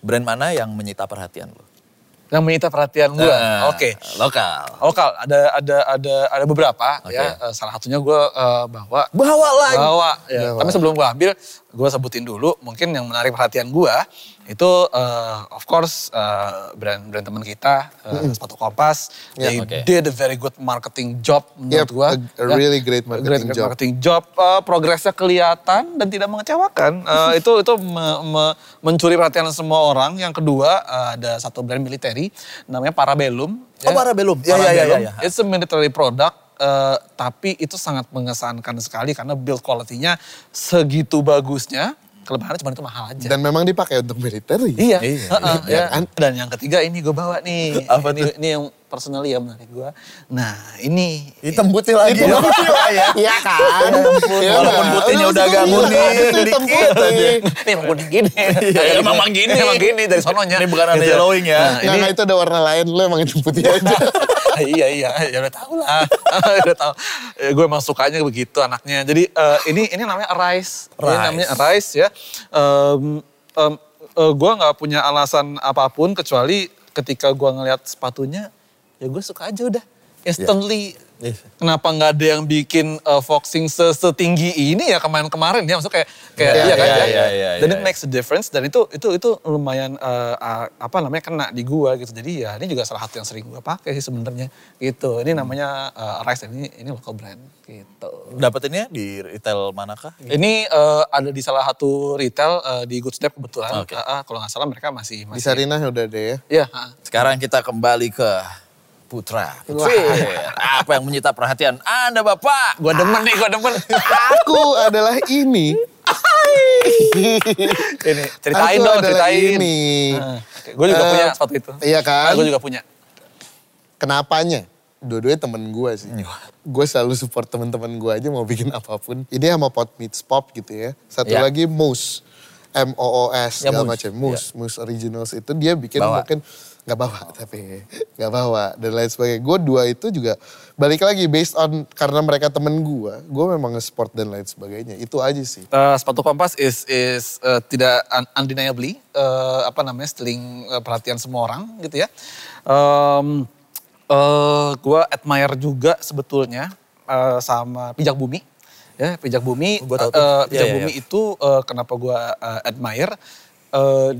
S1: Brand mana yang menyita perhatian lo?
S3: Yang menyita perhatian gue. Uh, Oke. Okay.
S1: Lokal.
S3: Lokal. Ada ada ada ada beberapa okay. ya. Uh, salah satunya gue uh, bawa.
S1: Bawa lagi.
S3: Bawa. Ya. Bawa. Tapi sebelum gue ambil, gue sebutin dulu. Mungkin yang menarik perhatian gue itu uh, of course uh, brand brand teman kita uh, mm. sepatu Kompas. Yeah, They okay. did a very good marketing job menurut yep, gue.
S2: A, a ya. really great marketing great,
S3: job. Marketing job. Uh, progresnya kelihatan dan tidak mengecewakan. Uh, itu itu me, me, mencuri perhatian semua orang. Yang kedua uh, ada satu brand military namanya Parabellum.
S1: Oh ya. Parabellum. Ya, ya, ya, ya, ya.
S3: It's a military product. Uh, tapi itu sangat mengesankan sekali karena build quality-nya segitu bagusnya kelebihannya cuma itu mahal aja.
S2: Dan memang dipakai untuk militer.
S3: Iya. iya. Uh, uh, ya. kan? Dan yang ketiga ini gue bawa nih. Apa ini, ini yang personally ya menarik gue. Nah ini.
S1: Hitam putih lagi.
S2: Hitam putih lah ya. Iya kan.
S1: Ya, Walaupun putihnya udah agak kuning dikit aja.
S3: Ini emang kuning gini.
S1: Emang gini.
S3: Emang gini dari sononya.
S1: Ini bukan ada yellowing ya.
S2: Nah, itu ada warna lain. Lo emang hitam putih aja.
S3: iya iya. Ya udah tahu lah. Udah tahu ya, gue emang sukanya begitu anaknya. Jadi uh, ini ini namanya Arise ini namanya Arise ya. Um, um, uh, gue nggak punya alasan apa pun kecuali ketika gue ngeliat sepatunya ya gue suka aja udah. Instantly. yeah Kenapa nggak ada yang bikin uh, Foxing setinggi ini ya kemarin-kemarin ya maksudnya kayak kayak yeah, iya kan yeah, ya. Yeah, yeah, dan yeah, it makes a difference dan itu itu itu lumayan uh, uh, apa namanya kena di gua gitu. Jadi ya ini juga salah satu yang sering gua pakai sih sebenarnya gitu. Ini namanya uh, Rice ini ini local brand gitu.
S1: Dapetinnya di retail manakah? Gitu?
S3: Ini uh, ada di salah satu retail uh, di Good Step kebetulan. Okay. Uh, uh, kalau nggak salah mereka masih, masih
S2: Di Sarinah udah deh ya.
S3: Iya.
S1: Sekarang kita kembali ke Putra. Apa yang menyita perhatian Anda Bapak?
S3: Gua demen nih, gua demen.
S2: Aku adalah ini.
S3: ini ceritain Aku dong, ceritain.
S2: Ini.
S3: Uh, gue juga uh, punya sepatu itu.
S2: Iya kan?
S3: Nah, gue juga punya.
S2: Kenapanya? Dua-duanya temen gue sih. Gue selalu support temen-temen gue aja mau bikin apa pun. Ini sama Pot Meets Pop gitu ya. Satu ya. lagi Moose. M-O-O-S ya, segala macam. Moose. Ya. Moose Originals itu dia bikin Bawa. mungkin nggak bawa tapi nggak bawa dan lain sebagainya. Gue dua itu juga balik lagi based on karena mereka temen gue, gue memang nge-sport dan lain sebagainya. Itu aja sih.
S3: Uh, sepatu kompas is is uh, tidak un undeniably uh, apa namanya stealing uh, perhatian semua orang gitu ya. Um, uh, gue admire juga sebetulnya uh, sama pijak bumi. Ya, pijak bumi, oh, uh, pijak yeah, bumi yeah. itu uh, kenapa gue uh, admire eh,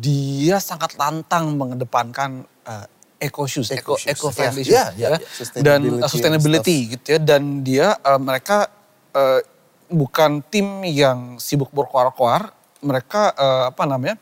S3: dia sangat lantang mengedepankan eh, eco shoes, eco
S2: Eco
S3: friendly shoes,
S1: Ya, ya,
S3: ya.
S2: ya.
S3: dan
S2: Sustainability
S3: uh,
S2: and
S3: sustainability gitu ya. Dan dia uh, mereka uh, bukan tim yang sibuk berkoar-koar, mereka uh, apa namanya?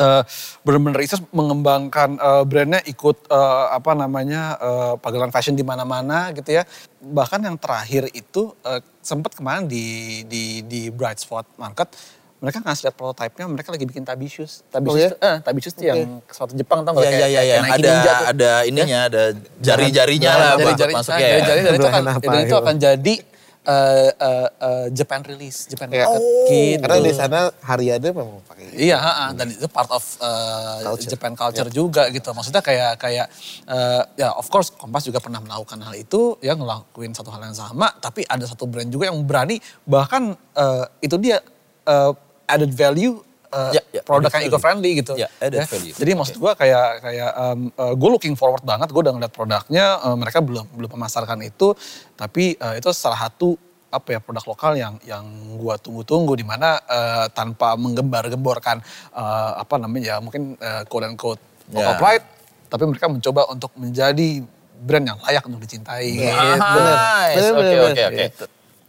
S3: uh, benar-benar itu mengembangkan uh, brandnya ikut uh, apa namanya uh, pagelaran fashion di mana-mana gitu ya bahkan yang terakhir itu uh, sempat kemarin di di di Bright Spot Market mereka ngasih lihat prototipenya mereka lagi bikin tabi shoes tabi
S2: Oh,
S3: shoes
S2: ya?
S3: eh, tabi shoes tuh yang sepatu Jepang tau nggak
S1: Iya, iya, iya, iya. Ada,
S3: Ninja tuh.
S1: ada ininya, ada jari-jarinya
S3: Nah,
S1: lah. buat
S3: jari-jari
S1: masuknya ya.
S3: jari-jari itu akan itu
S2: gitu.
S3: akan jadi uh, uh, uh, Japan release Japan
S2: Ya.
S3: market
S1: Oh.
S3: gitu.
S2: Karena di sana hariannya memang pakai
S3: Iya, ha-ha. dan itu part of uh,
S2: Culture.
S3: Japan culture juga gitu. Maksudnya kayak kayak uh, ya of course Kompas juga pernah melakukan hal itu, ya ngelakuin satu hal yang sama, tapi ada satu brand juga yang berani bahkan uh, itu dia uh, added value uh,
S1: Ya, ya,
S3: produk yang eco-friendly gitu.
S1: Ya, added value.
S3: Jadi maksud gue kayak kayak um, gue looking forward banget, gue udah ngeliat produknya, uh, mereka belum belum memasarkan itu, tapi uh, itu salah satu apa ya produk lokal yang yang gue tunggu-tunggu di mana uh, tanpa menggembar-gemborkan uh, apa namanya ya mungkin uh, quote and quote local
S1: Ya.
S3: pride, tapi mereka mencoba untuk menjadi brand yang layak untuk dicintai.
S1: Nice. Oke, oke, oke.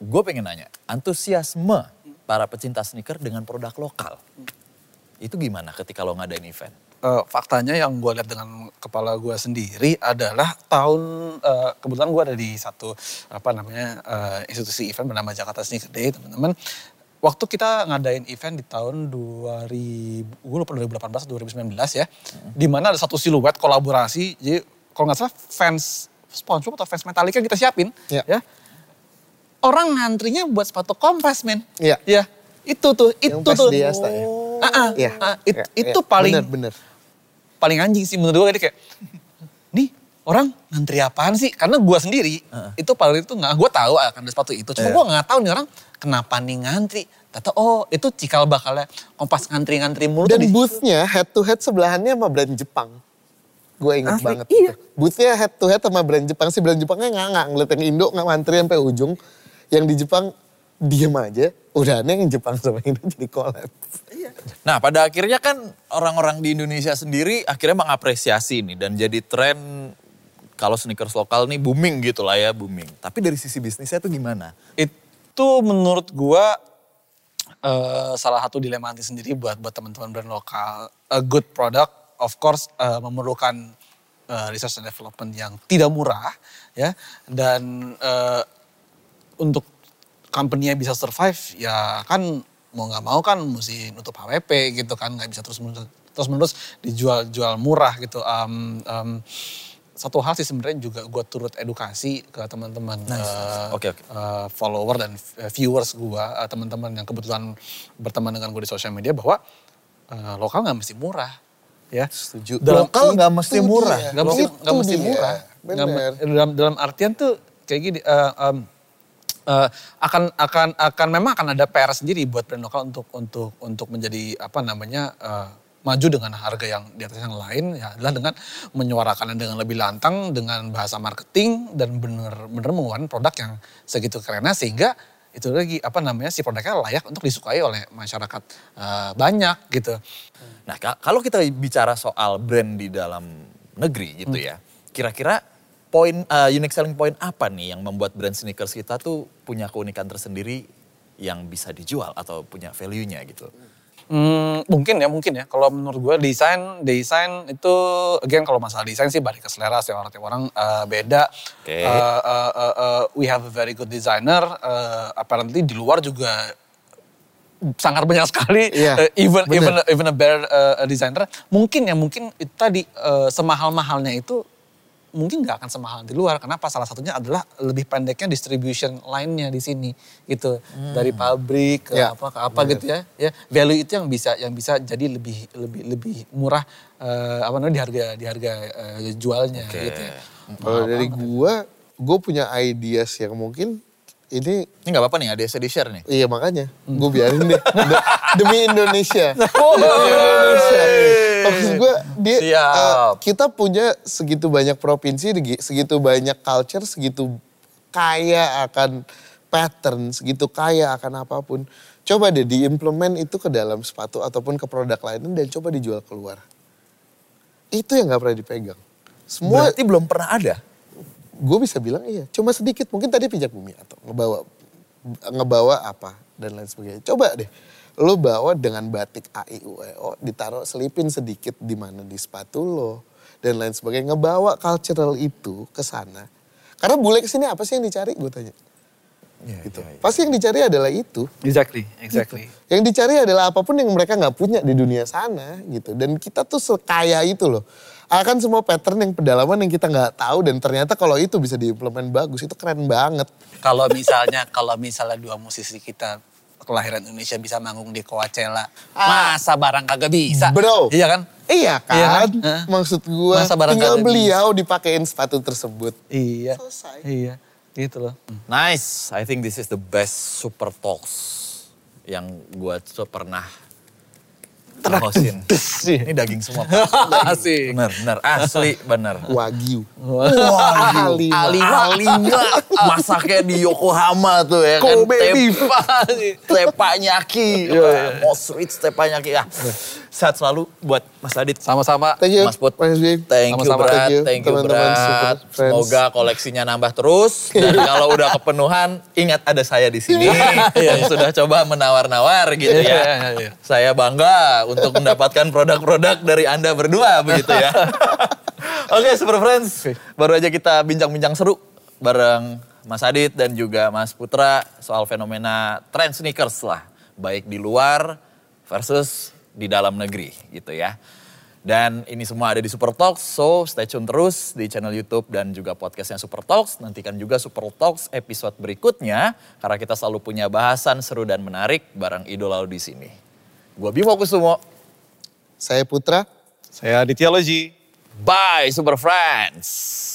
S1: Gue pengen nanya, antusiasme para pecinta sneaker dengan produk lokal. Itu gimana ketika lo ngadain event?
S3: Eh, faktanya yang gue lihat dengan kepala gue sendiri adalah tahun eh, kebetulan gue ada di satu apa namanya eh, institusi event bernama Jakarta Sneaker Day teman-teman. Waktu kita ngadain event di tahun 2000, gue lupa 2018 atau 2019 ya, di mana ada satu siluet kolaborasi. Jadi kalau nggak salah fans SpongeBob atau fans Metallica kita siapin,
S2: Ya.
S3: ya. Orang ngantrinya buat sepatu kompas men.
S2: Iya.
S3: Ya, itu tuh, itu
S2: Yang pas
S3: tuh.
S2: di Asta ya?
S3: Ah, ah,
S2: Iya.
S3: ah, it-
S2: Iya,
S3: itu
S2: iya.
S3: paling
S2: Bener, bener.
S3: paling anjing sih menurut gue kayak nih orang ngantri apaan sih karena gue sendiri itu paling itu nggak gue tahu akan ada sepatu itu cuma
S1: Iya.
S3: gue nggak tahu nih orang kenapa nih ngantri Tata oh itu cikal bakalnya kompas ngantri-ngantri mulu
S2: Dan boothnya head to head sebelahannya sama brand Jepang. Gue inget
S3: Asli,
S2: banget.
S3: iya.
S2: itu. Boothnya head to head sama brand Jepang. Si brand Jepangnya nggak nggak ngeliat yang Indo nggak ngantri sampai ujung. Yang di Jepang diem aja. Udah aneh yang Jepang sama Indo jadi collab.
S1: Nah pada akhirnya kan orang-orang di Indonesia sendiri akhirnya mengapresiasi ini dan jadi tren kalau sneakers lokal nih booming gitu lah ya booming. Tapi dari sisi bisnisnya tuh gimana?
S3: itu menurut gue eh, salah satu dilema nanti sendiri buat buat teman-teman brand lokal a good product of course eh, memerlukan eh, research and development yang tidak murah ya dan eh, untuk company-nya bisa survive ya kan mau nggak mau kan mesti nutup HWP gitu kan nggak bisa terus menerus terus menerus dijual jual murah gitu. Um, um, satu hal sih sebenarnya juga gue turut edukasi ke teman-teman eh,
S1: Oke, oke.
S3: eh, follower dan eh, viewers gue eh, teman-teman yang kebetulan berteman dengan gue di sosial media bahwa eh, lokal nggak mesti murah ya.
S2: Setuju.
S3: dalam
S1: Lokal nggak mesti murah.
S3: nggak mesti nggak mesti murah. Dalam dalam artian tuh kayak gini eh, em, eh, akan akan akan memang akan ada PR sendiri buat brand lokal untuk untuk untuk menjadi apa namanya eh, maju dengan harga yang di atas yang lain ya adalah dengan menyuarakannya dengan lebih lantang dengan bahasa marketing dan bener-bener mengeluarkan produk yang segitu kerennya sehingga itu lagi apa namanya si produknya layak untuk disukai oleh masyarakat eh, banyak gitu.
S1: Nah ka- kalau kita bicara soal brand di dalam negeri gitu ya. Kira-kira poin uh, unique selling point apa nih yang membuat brand sneakers kita tuh punya keunikan tersendiri yang bisa dijual atau punya value-nya gitu.
S3: Hmm, mungkin ya, mungkin ya. Kalau menurut gue desain, desain itu, again kalau masalah desain sih balik ke selera setiap orang, tiap orang eh, beda.
S1: Oke.
S3: Eh, eh, eh, eh, we have a very good designer. eh, apparently di luar juga sangat banyak sekali.
S2: Iya,
S3: eh, even
S2: bener.
S3: even even a better eh, designer. Mungkin ya, mungkin itu tadi eh, semahal-mahalnya itu mungkin nggak akan semahal di luar. Kenapa? Salah satunya adalah lebih pendeknya distribution line-nya di sini gitu. Dari pabrik ke
S2: Ya,
S3: apa ke apa gitu ya. Ya, value itu yang bisa yang bisa jadi lebih lebih lebih murah eh, apa namanya di harga di harga eh, jualnya
S1: Oke.
S3: gitu ya.
S2: Kalau dari gua, gue punya ideas yang mungkin ini
S1: Ini nggak apa-apa nih, ada yang di share nih.
S2: Iya makanya, gue biarin deh. De- Demi Indonesia.
S3: Oh,
S2: Demi Indonesia. Maksud gue, dia,
S1: Siap.
S2: eh, kita punya segitu banyak provinsi, segitu banyak culture, segitu kaya akan pattern, segitu kaya akan apa pun. Coba deh diimplement itu ke dalam sepatu ataupun ke produk lain dan coba dijual keluar. Itu yang nggak pernah dipegang. Semua
S1: Berarti belum pernah ada.
S2: gue bisa bilang iya, cuma sedikit. Mungkin tadi pijak bumi atau ngebawa ngebawa apa dan lain sebagainya. Coba deh, lo bawa dengan batik A I U E O, ditaruh selipin sedikit di mana di sepatu lo dan lain sebagainya. Ngebawa cultural itu ke sana. Karena bule ke sini apa sih yang dicari? Gue tanya. Gitu. Pasti yang dicari adalah itu.
S3: Exactly, exactly.
S2: Yang dicari adalah apa pun yang mereka nggak punya di dunia sana gitu. Dan kita tuh sekaya itu loh. Akan semua pattern yang pedalaman yang kita nggak tahu dan ternyata kalau itu bisa diimplement bagus itu keren banget.
S3: Kalau misalnya kalau misalnya dua musisi kita kelahiran Indonesia bisa manggung di Coachella, masa barang kagak bisa?
S2: Bro.
S3: Iya kan?
S2: Iya kan?
S3: Iya kan? Hah?
S2: Maksud gua
S3: Masa barang
S2: tinggal
S3: kagak
S2: beliau dipakein sepatu tersebut.
S3: Iya.
S2: Selesai.
S3: Iya. Gitu loh.
S1: Nice, I think this is the best super talks yang gue tuh pernah hostin. Ini daging semua. Pak.
S3: Asik.
S1: Bener, bener, asli bener.
S2: Wagyu.
S1: Wah,
S2: Alima.
S1: Alima. Alima. Masaknya di Yokohama tuh ya kan.
S3: Kobe
S1: Tep-
S3: beef.
S1: Teppanyaki. Wah, Most rich teppanyaki. Ya. Sehat selalu buat Mas Adit.
S3: Sama-sama.
S2: Thank you.
S1: Mas Put.
S2: Mas Bing.
S1: Thank you
S3: Sama-sama.
S1: berat,
S2: Thank you,
S1: thank you
S2: teman-teman Super
S1: berat. Semoga koleksinya nambah terus. Dan kalau udah kepenuhan, ingat ada saya di sini yang sudah coba menawar-nawar gitu
S3: Iya,
S1: ya.
S3: iya, iya.
S1: Saya bangga untuk mendapatkan produk-produk dari Anda berdua begitu ya. Oke Super Friends, baru aja kita bincang-bincang seru bareng Mas Adit dan juga Mas Putra soal fenomena trend sneakers lah. Baik di luar versus di dalam negeri gitu ya. Dan ini semua ada di Super Talks, so stay tune terus di channel YouTube dan juga podcastnya Super Talks. Nantikan juga Super Talks episode berikutnya, karena kita selalu punya bahasan seru dan menarik bareng idola lo di sini. Gua Bimo Kusumo,
S2: Saya Putra.
S3: Saya Aditya Loji.
S1: bye Super Friends.